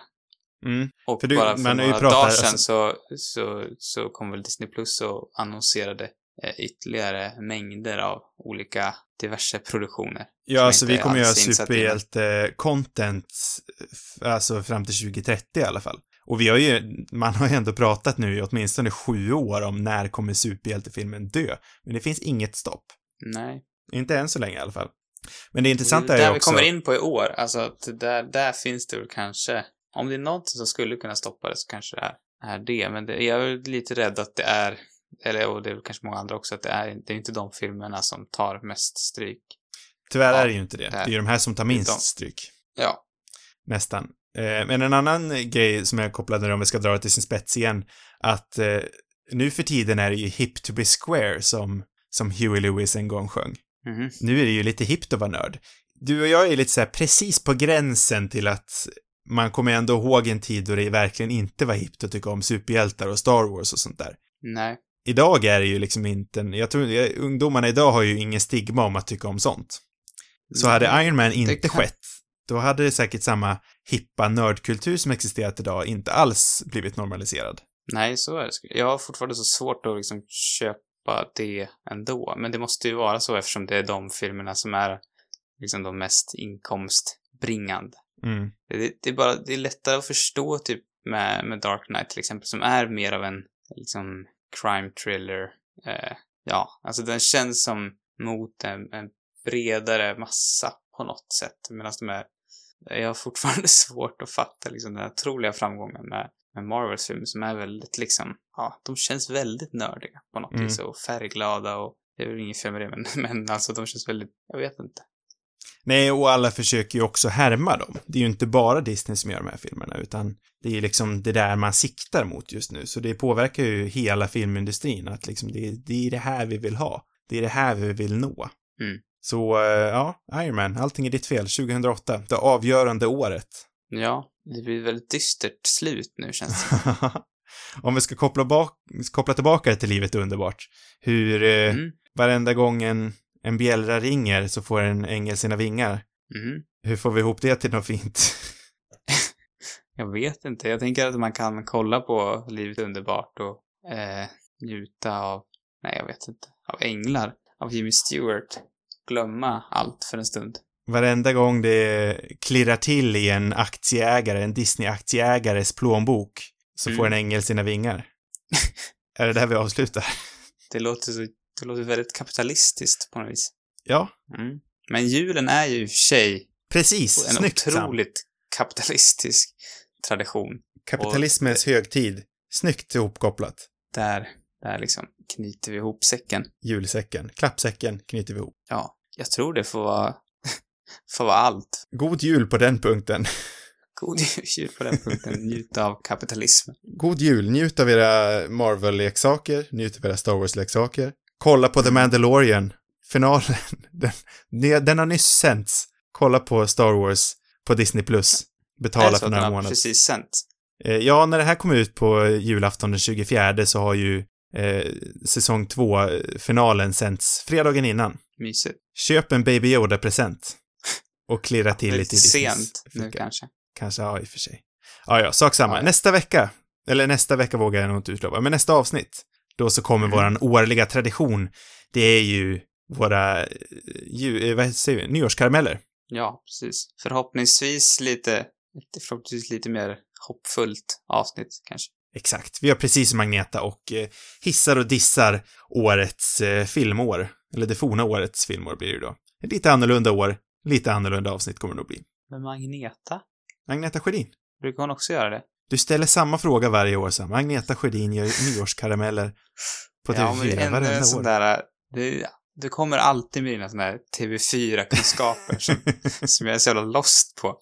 [SPEAKER 1] Mm.
[SPEAKER 2] Och
[SPEAKER 1] För du-
[SPEAKER 2] bara för några
[SPEAKER 1] pratat-
[SPEAKER 2] dagar sedan
[SPEAKER 1] alltså-
[SPEAKER 2] så, så, så kom väl Disney Plus och annonserade ytterligare mängder av olika diverse produktioner.
[SPEAKER 1] Ja, alltså vi kommer göra
[SPEAKER 2] det.
[SPEAKER 1] superhjälte-content, alltså fram till 2030 i alla fall. Och vi har ju, man har ju ändå pratat nu i åtminstone sju år om när kommer superhjältefilmen dö. Men det finns inget stopp.
[SPEAKER 2] Nej.
[SPEAKER 1] Inte än så länge i alla fall. Men det
[SPEAKER 2] Det
[SPEAKER 1] intressanta
[SPEAKER 2] är
[SPEAKER 1] är
[SPEAKER 2] där
[SPEAKER 1] ju
[SPEAKER 2] vi
[SPEAKER 1] också...
[SPEAKER 2] kommer in på i år. Alltså, att där, där finns det väl kanske... Om det är något som skulle kunna stoppa det så kanske det är, är det. Men det, jag är lite rädd att det är... Eller och det är kanske många andra också, att det är, det är inte de filmerna som tar mest stryk.
[SPEAKER 1] Tyvärr
[SPEAKER 2] Ja,
[SPEAKER 1] är det ju inte det. Det är ju de här som tar minst
[SPEAKER 2] de.
[SPEAKER 1] stryk.
[SPEAKER 2] Ja.
[SPEAKER 1] Nästan. Eh, Men en annan grej som jag kopplade om vi ska dra det till sin spets igen, att eh, nu för tiden är det ju hip to be square som, som Huey Lewis en gång sjöng.
[SPEAKER 2] Mhm.
[SPEAKER 1] Nu är det ju lite hippt att vara nörd. Du och jag är lite så här precis på gränsen till att man kommer ändå ihåg en tid då det verkligen inte var hippt att tycka om superhjältar och Star Wars och sånt där.
[SPEAKER 2] Nej.
[SPEAKER 1] Idag är det ju liksom inte, en- jag tror, ungdomarna idag har ju ingen stigma om att tycka om sånt. Så hade Iron Man inte
[SPEAKER 2] kan-
[SPEAKER 1] skett, då hade det säkert samma hippa nördkultur som existerat idag inte alls blivit normaliserad.
[SPEAKER 2] Nej, så är det. Jag har fortfarande så svårt att liksom köpa det ändå. Men det måste ju vara så eftersom det är de filmerna som är liksom de mest inkomstbringande.
[SPEAKER 1] Mm.
[SPEAKER 2] Det, det är bara, det är lättare att förstå typ med, med Dark Knight till exempel, som är mer av en liksom crime thriller. Eh, ja, alltså den känns som mot en, en bredare massa på något sätt. Medan de är, jag har fortfarande svårt att fatta liksom den här otroliga framgången med, med Marvels filmer som är väldigt liksom, ja, de känns väldigt nördiga på något
[SPEAKER 1] Mm.
[SPEAKER 2] vis och färgglada och det är väl inget fel med det, men, men alltså de känns väldigt, jag vet inte.
[SPEAKER 1] Nej, och alla försöker ju också härma dem. Det är ju inte bara Disney som gör de här filmerna, utan det är ju liksom det där man siktar mot just nu. Så det påverkar ju hela filmindustrin, att liksom det, det är det här vi vill ha. Det är det här vi vill nå.
[SPEAKER 2] Mm.
[SPEAKER 1] Så, eh, ja, Iron Man, allting är ditt fel. 2008, det avgörande året.
[SPEAKER 2] Ja, det blir väldigt dystert slut nu känns det
[SPEAKER 1] Om vi ska koppla, bak, koppla tillbaka det till livet underbart. Hur eh,
[SPEAKER 2] mm.
[SPEAKER 1] varenda gång en, en bjällra ringer så får en ängel sina vingar.
[SPEAKER 2] Mm.
[SPEAKER 1] Hur får vi ihop det till något fint?
[SPEAKER 2] Jag vet inte. Jag tänker att man kan kolla på Livet underbart och eh, njuta av, nej jag vet inte, av änglar, av Jimmy Stewart. Glömma allt för en stund.
[SPEAKER 1] Varenda gång det klirrar till i en aktieägare, en Disney-aktieägares plånbok, så
[SPEAKER 2] Mm.
[SPEAKER 1] får en ängel sina vingar. är det där vi avslutar?
[SPEAKER 2] Det låter så, det låter väldigt kapitalistiskt på något vis.
[SPEAKER 1] Ja,
[SPEAKER 2] Mm. Men julen är ju i och för sig
[SPEAKER 1] precis.
[SPEAKER 2] en
[SPEAKER 1] Snyggt, Sam.
[SPEAKER 2] otroligt kapitalistisk tradition.
[SPEAKER 1] Kapitalismens högtid. Snyggt ihopkopplat.
[SPEAKER 2] Där, där liksom knyter vi ihop säcken.
[SPEAKER 1] Julsäcken, klappsäcken knyter vi ihop.
[SPEAKER 2] Ja, jag tror det får vara, får vara allt.
[SPEAKER 1] God jul på den punkten.
[SPEAKER 2] God jul på den punkten. Njuta av kapitalismen.
[SPEAKER 1] God jul, njut av era Marvel-leksaker, njut av era Star Wars-leksaker. Kolla på The Mandalorian, finalen. Den, den har nyss sänts. Kolla på Star Wars på Disney+. Plus. Betala för några månader.
[SPEAKER 2] precis sänt?
[SPEAKER 1] Eh, Ja, när det här kom ut på julafton den 24 så har ju eh, säsong 2-finalen sänts fredagen innan.
[SPEAKER 2] Mysigt.
[SPEAKER 1] Köp en Baby Yoda-present. Och klirra till lite
[SPEAKER 2] lite
[SPEAKER 1] i Disneys
[SPEAKER 2] sent nu kanske.
[SPEAKER 1] Kanske, ja, i och för sig. Ja, ja, sak samma.
[SPEAKER 2] Ja, ja.
[SPEAKER 1] Nästa vecka, eller nästa vecka vågar jag nog inte utlova, men nästa avsnitt, då så kommer
[SPEAKER 2] Mm.
[SPEAKER 1] våran årliga tradition. Det är ju våra, eh, ju, eh, vad säger vi, nyårskarameller.
[SPEAKER 2] Ja, precis. Förhoppningsvis lite, förhoppningsvis lite mer hoppfullt avsnitt kanske.
[SPEAKER 1] Exakt. Vi har precis som Magneta och eh, hissar och dissar årets eh, filmår. Eller det forna årets filmår blir det ju då. Ett lite annorlunda år, lite annorlunda avsnitt kommer det nog bli.
[SPEAKER 2] Men Magneta?
[SPEAKER 1] Agneta Sjödin.
[SPEAKER 2] Brukar hon också göra det?
[SPEAKER 1] Du ställer samma fråga varje år, Sam. Agneta Sjödin gör nyårskarameller på
[SPEAKER 2] ja, men det
[SPEAKER 1] TV4
[SPEAKER 2] är ändå en
[SPEAKER 1] varenda
[SPEAKER 2] sån
[SPEAKER 1] år.
[SPEAKER 2] där, det, det kommer alltid med dina såna här TV4-kunskaper som, som jag är så jävla lost på.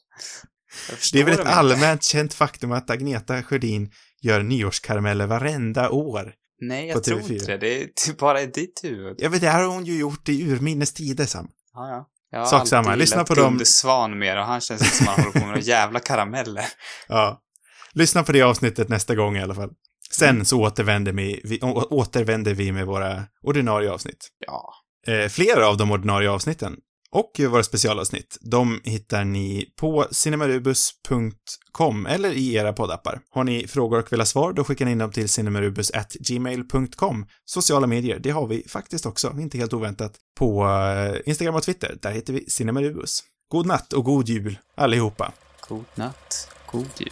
[SPEAKER 1] Det är väl ett allmänt känt faktum att Agneta Sjödin gör nyårskarameller varenda år.
[SPEAKER 2] Nej, jag tror
[SPEAKER 1] TV4.
[SPEAKER 2] inte det. Det är typ bara i ditt huvud.
[SPEAKER 1] Jag vet, det har hon ju gjort i urminnes tider, Sam.
[SPEAKER 2] Ja, ja. Jag har
[SPEAKER 1] Sak
[SPEAKER 2] alltid
[SPEAKER 1] samma. Lyssna på dem.
[SPEAKER 2] Gunde Svan mer och han känns som att han håller på med några jävla karameller.
[SPEAKER 1] Ja. Lyssna på det avsnittet nästa gång i alla fall. Sen
[SPEAKER 2] Mm.
[SPEAKER 1] så återvänder vi, vi, återvänder vi med våra ordinarie avsnitt.
[SPEAKER 2] Ja.
[SPEAKER 1] Eh, flera av de ordinarie avsnitten Och våra specialavsnitt, de hittar ni på cinemarubus.com eller i era poddappar. Har ni frågor och vill ha svar, då skickar ni in dem till cinemarubus.gmail.com. Sociala medier, det har vi faktiskt också, inte helt oväntat, på eh, Instagram och Twitter. Där heter vi cinemarubus. God natt och god jul, allihopa.
[SPEAKER 2] God natt, god jul.